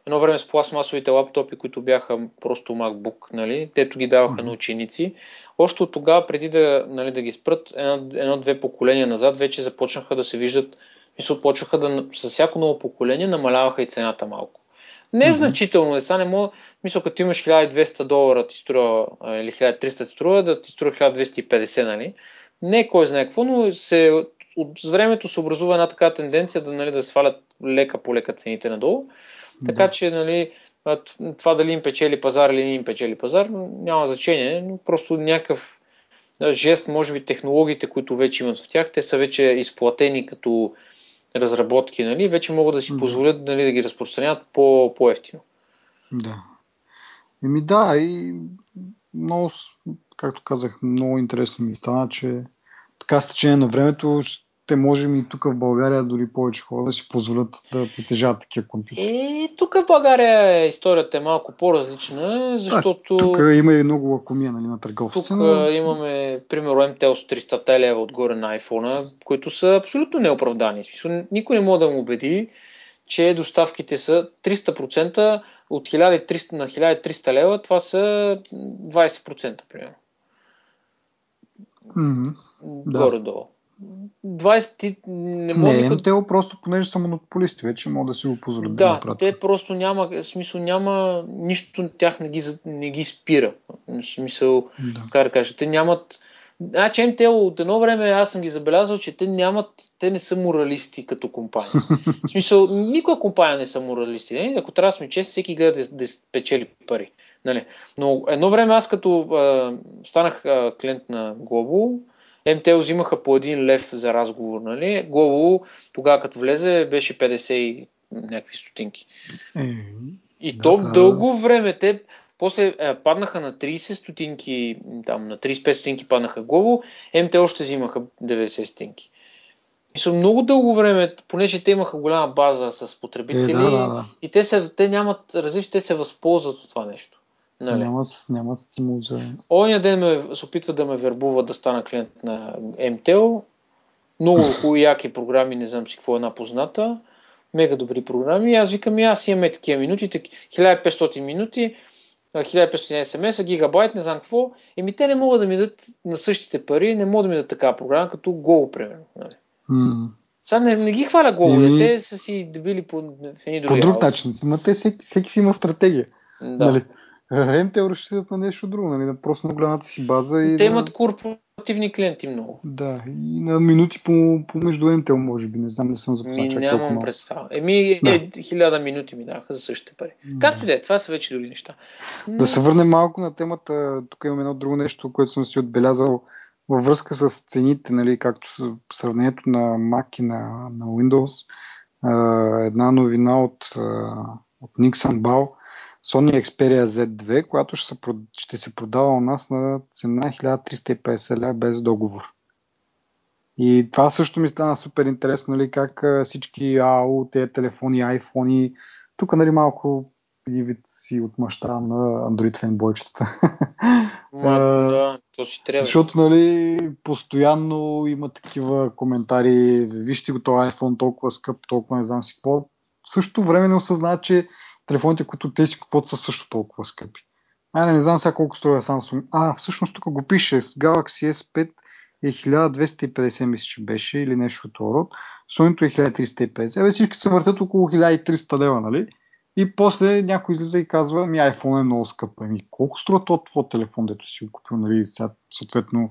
едно време с пластмасовите лаптопи, които бяха просто MacBook, нали, тето ги даваха mm-hmm. на ученици. Още от тогава, преди да, нали, да ги спрат, едно-две поколения назад, вече започнаха да се виждат, мисля, почнаха да, с всяко ново поколение намаляваха и цената малко. Не е значително, не са, не мога, мисля, като имаш 1200 долара ти струва, или 1300 ти струва, да ти струва 1250, нали? Не е кой знае какво, но се, от времето се образува една така тенденция да, нали, да свалят лека по лека цените надолу. Така да. че, нали, това дали им печели пазар или не им печели пазар, няма значение, но просто някакъв жест, може би технологиите, които вече имат в тях, те са вече изплатени като разработки, нали, вече могат да си позволят нали, да ги разпространят по, по-ефтино. Да. Еми да, и много, както казах, много интересно ми стана, че така с течение на времето ще можем и тук в България дори повече хора да си позволят да притежават такива компютри. И тук в България историята е малко по-различна, защото... Да, тук има и много лакомия нали, на търговците. Тук но... имаме, примерно, MTL с 300 лева отгоре на iPhone, които са абсолютно неоправдани. Никой не може да му убеди, че доставките са 300% от 1300 на 1300 лева, това са 20% примерно. Mm-hmm. Горе-долу. 20 не може. Не, никъде... те просто понеже са монополисти, вече могат да си го позволят да, да те просто няма, смисъл няма, нищо тях не ги, не ги спира. Смисъл, да. как да кажа, те нямат, Значи МТЛ от едно време аз съм ги забелязал, че те нямат, те не са моралисти като компания. В смисъл, никоя компания не са моралисти. Не? Ако трябва да сме чести, всеки гледа да, да спечели пари. Нали? Но едно време аз като а, станах а, клиент на Global, МТЛ взимаха по един лев за разговор. Нали? Global тогава като влезе беше 50 и някакви стотинки. И да, то да. дълго време те после е, паднаха на 30 стотинки, там на 35 стотинки паднаха глобо, МТ още взимаха 90 стотинки. И са много дълго време, понеже те имаха голяма база с потребители е, да, да, да. и те, се, те нямат различни, те се възползват от това нещо. Нали? Нямат, нямат стимул за... Оня ден ме, се опитва да ме вербува да стана клиент на МТЛ. Много яки програми, не знам си какво е една позната. Мега добри програми. И аз викам, и аз имаме такива минути, 1500 минути 1500 SMS, гигабайт, не знам какво, еми те не могат да ми дадат на същите пари, не могат да ми дадат такава програма, като Go, примерно. Mm. Сега не, не ги хваля Go, еми... те са си дебили по в едни други По друг начин, те всеки, всеки си има стратегия. Да. Нали? МТ разчитат на нещо друго, нали? на просто на голямата си база. И те на... имат корпоративни клиенти много. Да, и на минути по, по между МТЛ, може би, не знам, не съм запознат. Ми, нямам представа. Еми, да. е, хиляда минути ми даха за същите пари. Да. Както и да е, това са вече други неща. Но... Да се върнем малко на темата. Тук имам едно друго нещо, което съм си отбелязал във връзка с цените, нали, както с сравнението на Mac и на, на Windows. една новина от, от Nixon Ball Sony Xperia Z2, която ще се, ще се продава у нас на цена 1350 лева без договор. И това също ми стана супер интересно, нали, как всички АО, тези телефони, айфони, тук нали малко вид си отмъщавам на Android фенбойчетата. да, то си трябва. Защото, нали, постоянно има такива коментари, вижте го този iPhone толкова скъп, толкова не знам си какво. В същото време не осъзнават, че телефоните, които те си купуват са също толкова скъпи. А, не знам сега колко струва Samsung. А, всъщност тук го пише. Galaxy S5 е 1250, мисля, че беше, или нещо от род. Sony е 1350. Абе всички се въртят около 1300 лева, нали? И после някой излиза и казва, ми iPhone е много скъп. Ами колко струва този твой телефон, дето си го купил, нали? Сега, съответно,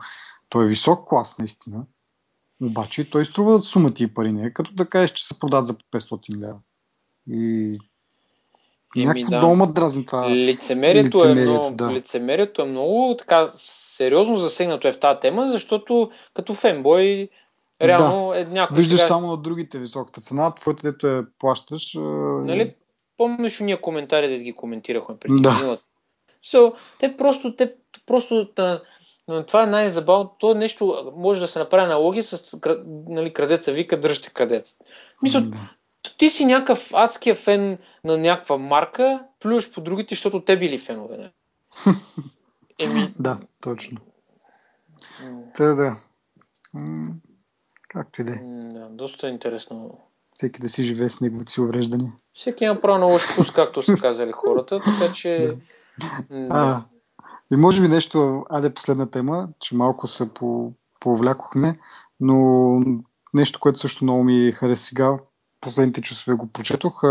той е висок клас, наистина. Обаче той струва сумата и пари, не е като да кажеш, че се продават за 500 лева. И Някакво да. много дразни това. Лицемерието, лицемерието, е много, да. лицемерието е много така сериозно засегнато е в тази тема, защото като фенбой реално да. е някой... Виждаш сега... само на другите високата цена, твоето дето е плащаш. Нали, помниш уния коментари, да ги коментирахме преди да. So, те просто, те просто това е най-забавно. То нещо може да се направи аналогия с нали, крадеца вика, дръжте крадец. Мисля, да ти си някакъв адския фен на някаква марка, плюш по другите, защото те били фенове. Не? Еми... Да, точно. Та да. Както и да е. Да, доста интересно. Всеки да си живее с неговите си увреждания. Всеки има право на лош вкус, както са казали хората, така че... Да. А, и може би нещо, аде последна тема, че малко се по, повлякохме, но нещо, което също много ми хареса сега, последните часове го прочетох.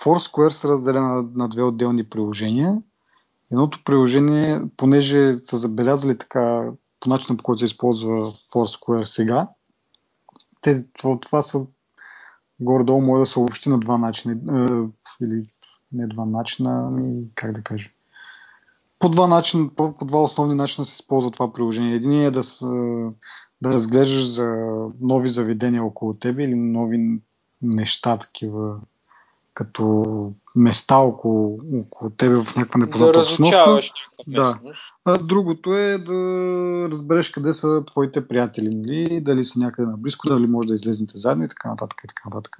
Foursquare се разделя на, на две отделни приложения. Едното приложение, понеже са забелязали така по начина по който се използва Foursquare сега, те, това, това са горе-долу може да се обобщи на два начина. Или не два начина, ами как да кажа. По два, начин, по, по два основни начина се използва това приложение. Един е да, да разглеждаш за нови заведения около тебе или нови неща такива, като места около, около тебе в някаква непозната Да обстановка. разучаваш Да. А другото е да разбереш къде са твоите приятели, нали? дали са някъде наблизко, дали може да излезнете заедно и така нататък. И, така нататък.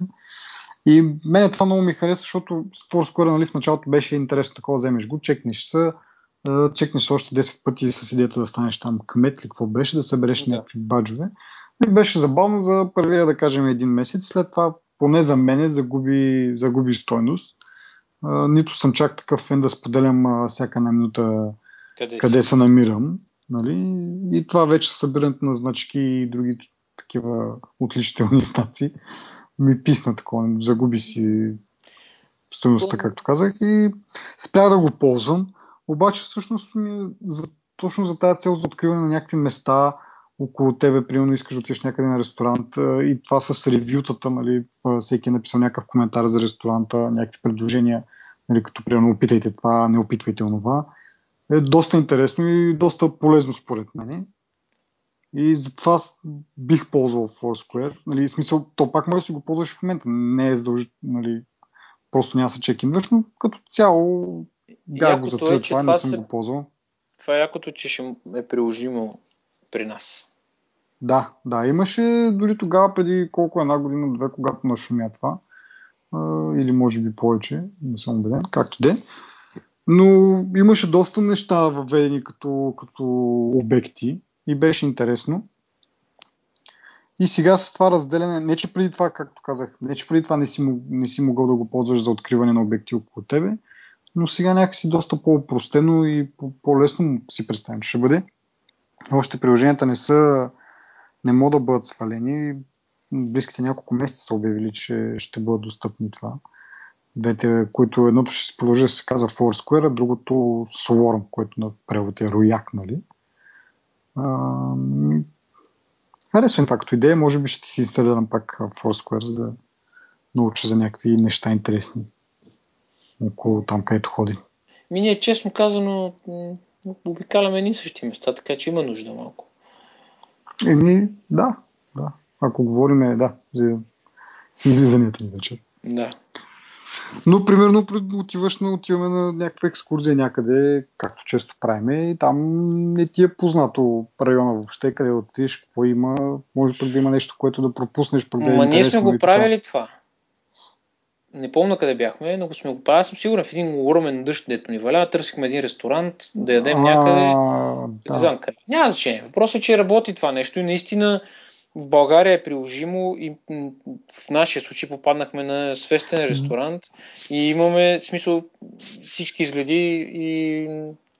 и мене това много ми хареса, защото Foursquare нали, в началото беше интересно такова, вземеш го, чекнеш се, чекнеш още 10 пъти с идеята да станеш там кмет или какво беше, да събереш Да. някакви баджове. И беше забавно за първия, да кажем, един месец. След това, поне за мене, загуби, загуби стойност. А, нито съм чак такъв фен да споделям а, всяка една минута Къде, къде се намирам. Нали? И това вече събирането на значки и други такива отличителни знаци ми писна такова. Загуби си стоеността, както казах, и спрях да го ползвам. Обаче всъщност ми, за, точно за тази цел за откриване на някакви места около тебе, примерно искаш да отидеш някъде на ресторант и това с ревютата, нали, всеки е написал някакъв коментар за ресторанта, някакви предложения, нали, като примерно опитайте това, не опитвайте онова е доста интересно и доста полезно според мен. И затова бих ползвал Foursquare. Нали, в смисъл, то пак може да си го ползваш в момента. Не е задължително, нали, просто няма да се чекинваш, но като цяло го Якото затворил е, че това, не съм се- го ползвал. Това е якото, че ще е приложимо при нас. Да, да, имаше дори тогава, преди колко една година, две, когато нашумя това. Или може би повече, не съм убеден, както де. Но имаше доста неща въведени като, като обекти и беше интересно. И сега с това разделяне, не че преди това, както казах, не че преди това не си, не си могъл да го ползваш за откриване на обекти около тебе, но сега някакси доста по-простено и по- по-лесно си представям, че ще бъде. Още приложенията не са, не могат да бъдат свалени. Близките няколко месеца са обявили, че ще бъдат достъпни това. Двете, които едното ще се продължи да се казва Foursquare, а другото Swarm, което на превод е рояк, нали? А, харесвам това като идея, може би ще си инсталирам пак Foursquare, за да науча за някакви неща интересни около там, където ходи. Ми ние, честно казано, обикаляме едни същи места, така че има нужда малко. Еми, да, да. Ако говорим, да, за излизанията ни вечер. Да. Но, примерно, отиваш на, отиваме на някаква екскурзия някъде, както често правиме, и там не ти е познато района въобще, къде отидеш, какво има, може пък да има нещо, което да пропуснеш, е Ма ние сме го правили това. Не помня къде бяхме, но го сме го правили. Аз съм сигурен в един огромен дъжд, дето ни валя, търсихме един ресторант, да ядем някъде. А, Не да. знам къде. Няма значение. Въпросът е, че работи това нещо и наистина в България е приложимо и в нашия случай попаднахме на свестен ресторант и имаме смисъл всички изгледи и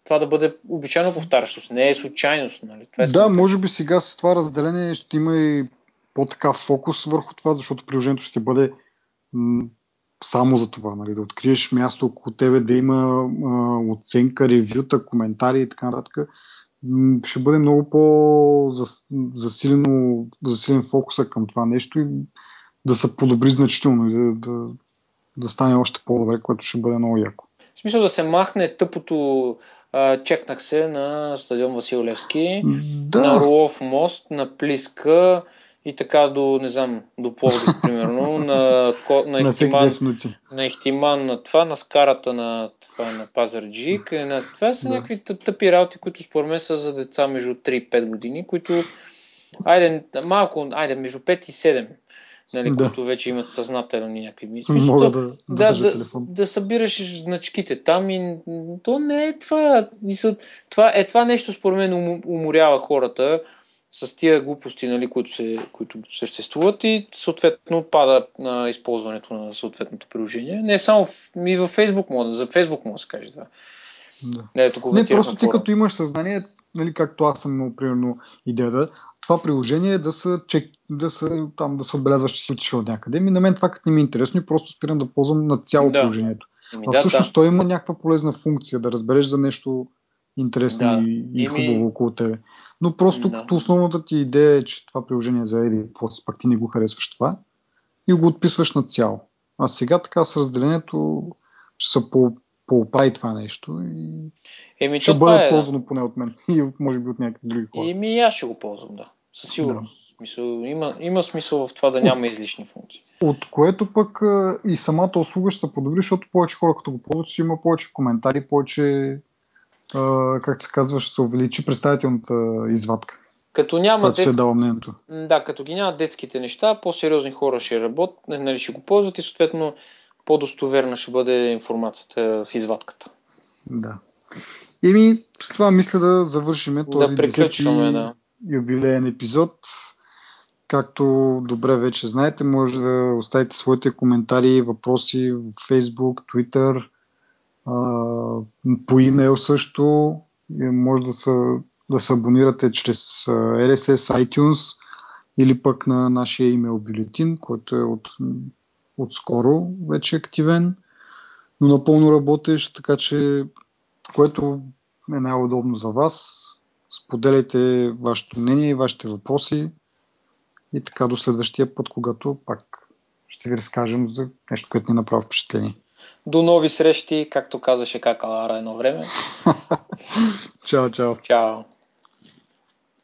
това да бъде обичайно повтарящо. Не е случайност, нали? Това е Да, може би сега с това разделение ще има и по-така фокус върху това, защото приложението ще бъде само за това, нали, да откриеш място около тебе, да има а, оценка, ревюта, коментари и така нататък. Ще бъде много по-засилено, засилен фокуса към това нещо и да се подобри значително и да, да, да стане още по-добре, което ще бъде много яко. В смисъл да се махне тъпото а, чекнах се на стадион Васил Левски, на Да, Орлов мост, на Плиска и така до, не знам, до Пловдив, примерно, на, на, на всеки Ихтиман, 10 минути. на Ихтиман на това, на скарата на, това, на Пазарджик. и На... Това са Да. някакви тъ- тъпи работи, които според мен са за деца между 3 и 5 години, които, айде, малко, айде, между 5 и 7, нали, Да. които вече имат съзнателни някакви мисли. Мога да, да, да, да, събираш значките там и то не е това. Това е това нещо, според мен, умо- уморява хората с тия глупости, нали, които, се, които съществуват и съответно пада на използването на съответното приложение. Не само в, ми във Facebook мога, за Facebook мога да се каже това. Да. Не, Не, просто ти като имаш съзнание, нали, както аз съм имал примерно идеята, това приложение е да се, чек, да се, там, да се отбелязваш, че си отишъл от някъде. Ми, на мен това като не ми е интересно и просто спирам да ползвам на цяло Да. приложението. Еми, А да, всъщност да. той има някаква полезна функция, да разбереш за нещо интересно Да. и, и Еми- хубаво около тебе. Но просто Да. като основната ти идея е, че това приложение за Еди, какво си, пак ти не го харесваш това и го отписваш на цяло. А сега така с разделението ще се по, пооправи това нещо и Еми, ще бъде е. да. ползвано поне от мен и от- може би от някакви други хора. Еми, и аз ще го ползвам, да. Със сигурност. Да. Смисъл, има, има смисъл в това да няма излишни функции. От което пък и самата услуга ще се подобри, защото повече хора като го ползват, ще има повече коментари, повече, как се казва, ще се увеличи представителната извадка. Като няма детски... се дава мнението. Да, като ги няма детските неща, по-сериозни хора ще работят, нали, ще го ползват и съответно по-достоверна ще бъде информацията в извадката. Да. ми с това мисля да завършим този да 10 да. юбилеен епизод. Както добре вече знаете, може да оставите своите коментари, въпроси в Facebook, Twitter, по имейл също. Може да се, да се абонирате чрез RSS, iTunes или пък на нашия имейл бюлетин, който е от, от скоро вече активен, но напълно работещ, така че което е най-удобно за вас. Споделяйте вашето мнение вашите въпроси. И така до следващия път, когато пак ще ви разкажем за нещо, което ни направи впечатление. До нови срещи, както казаше Какалара едно време. чао, чао. Чао.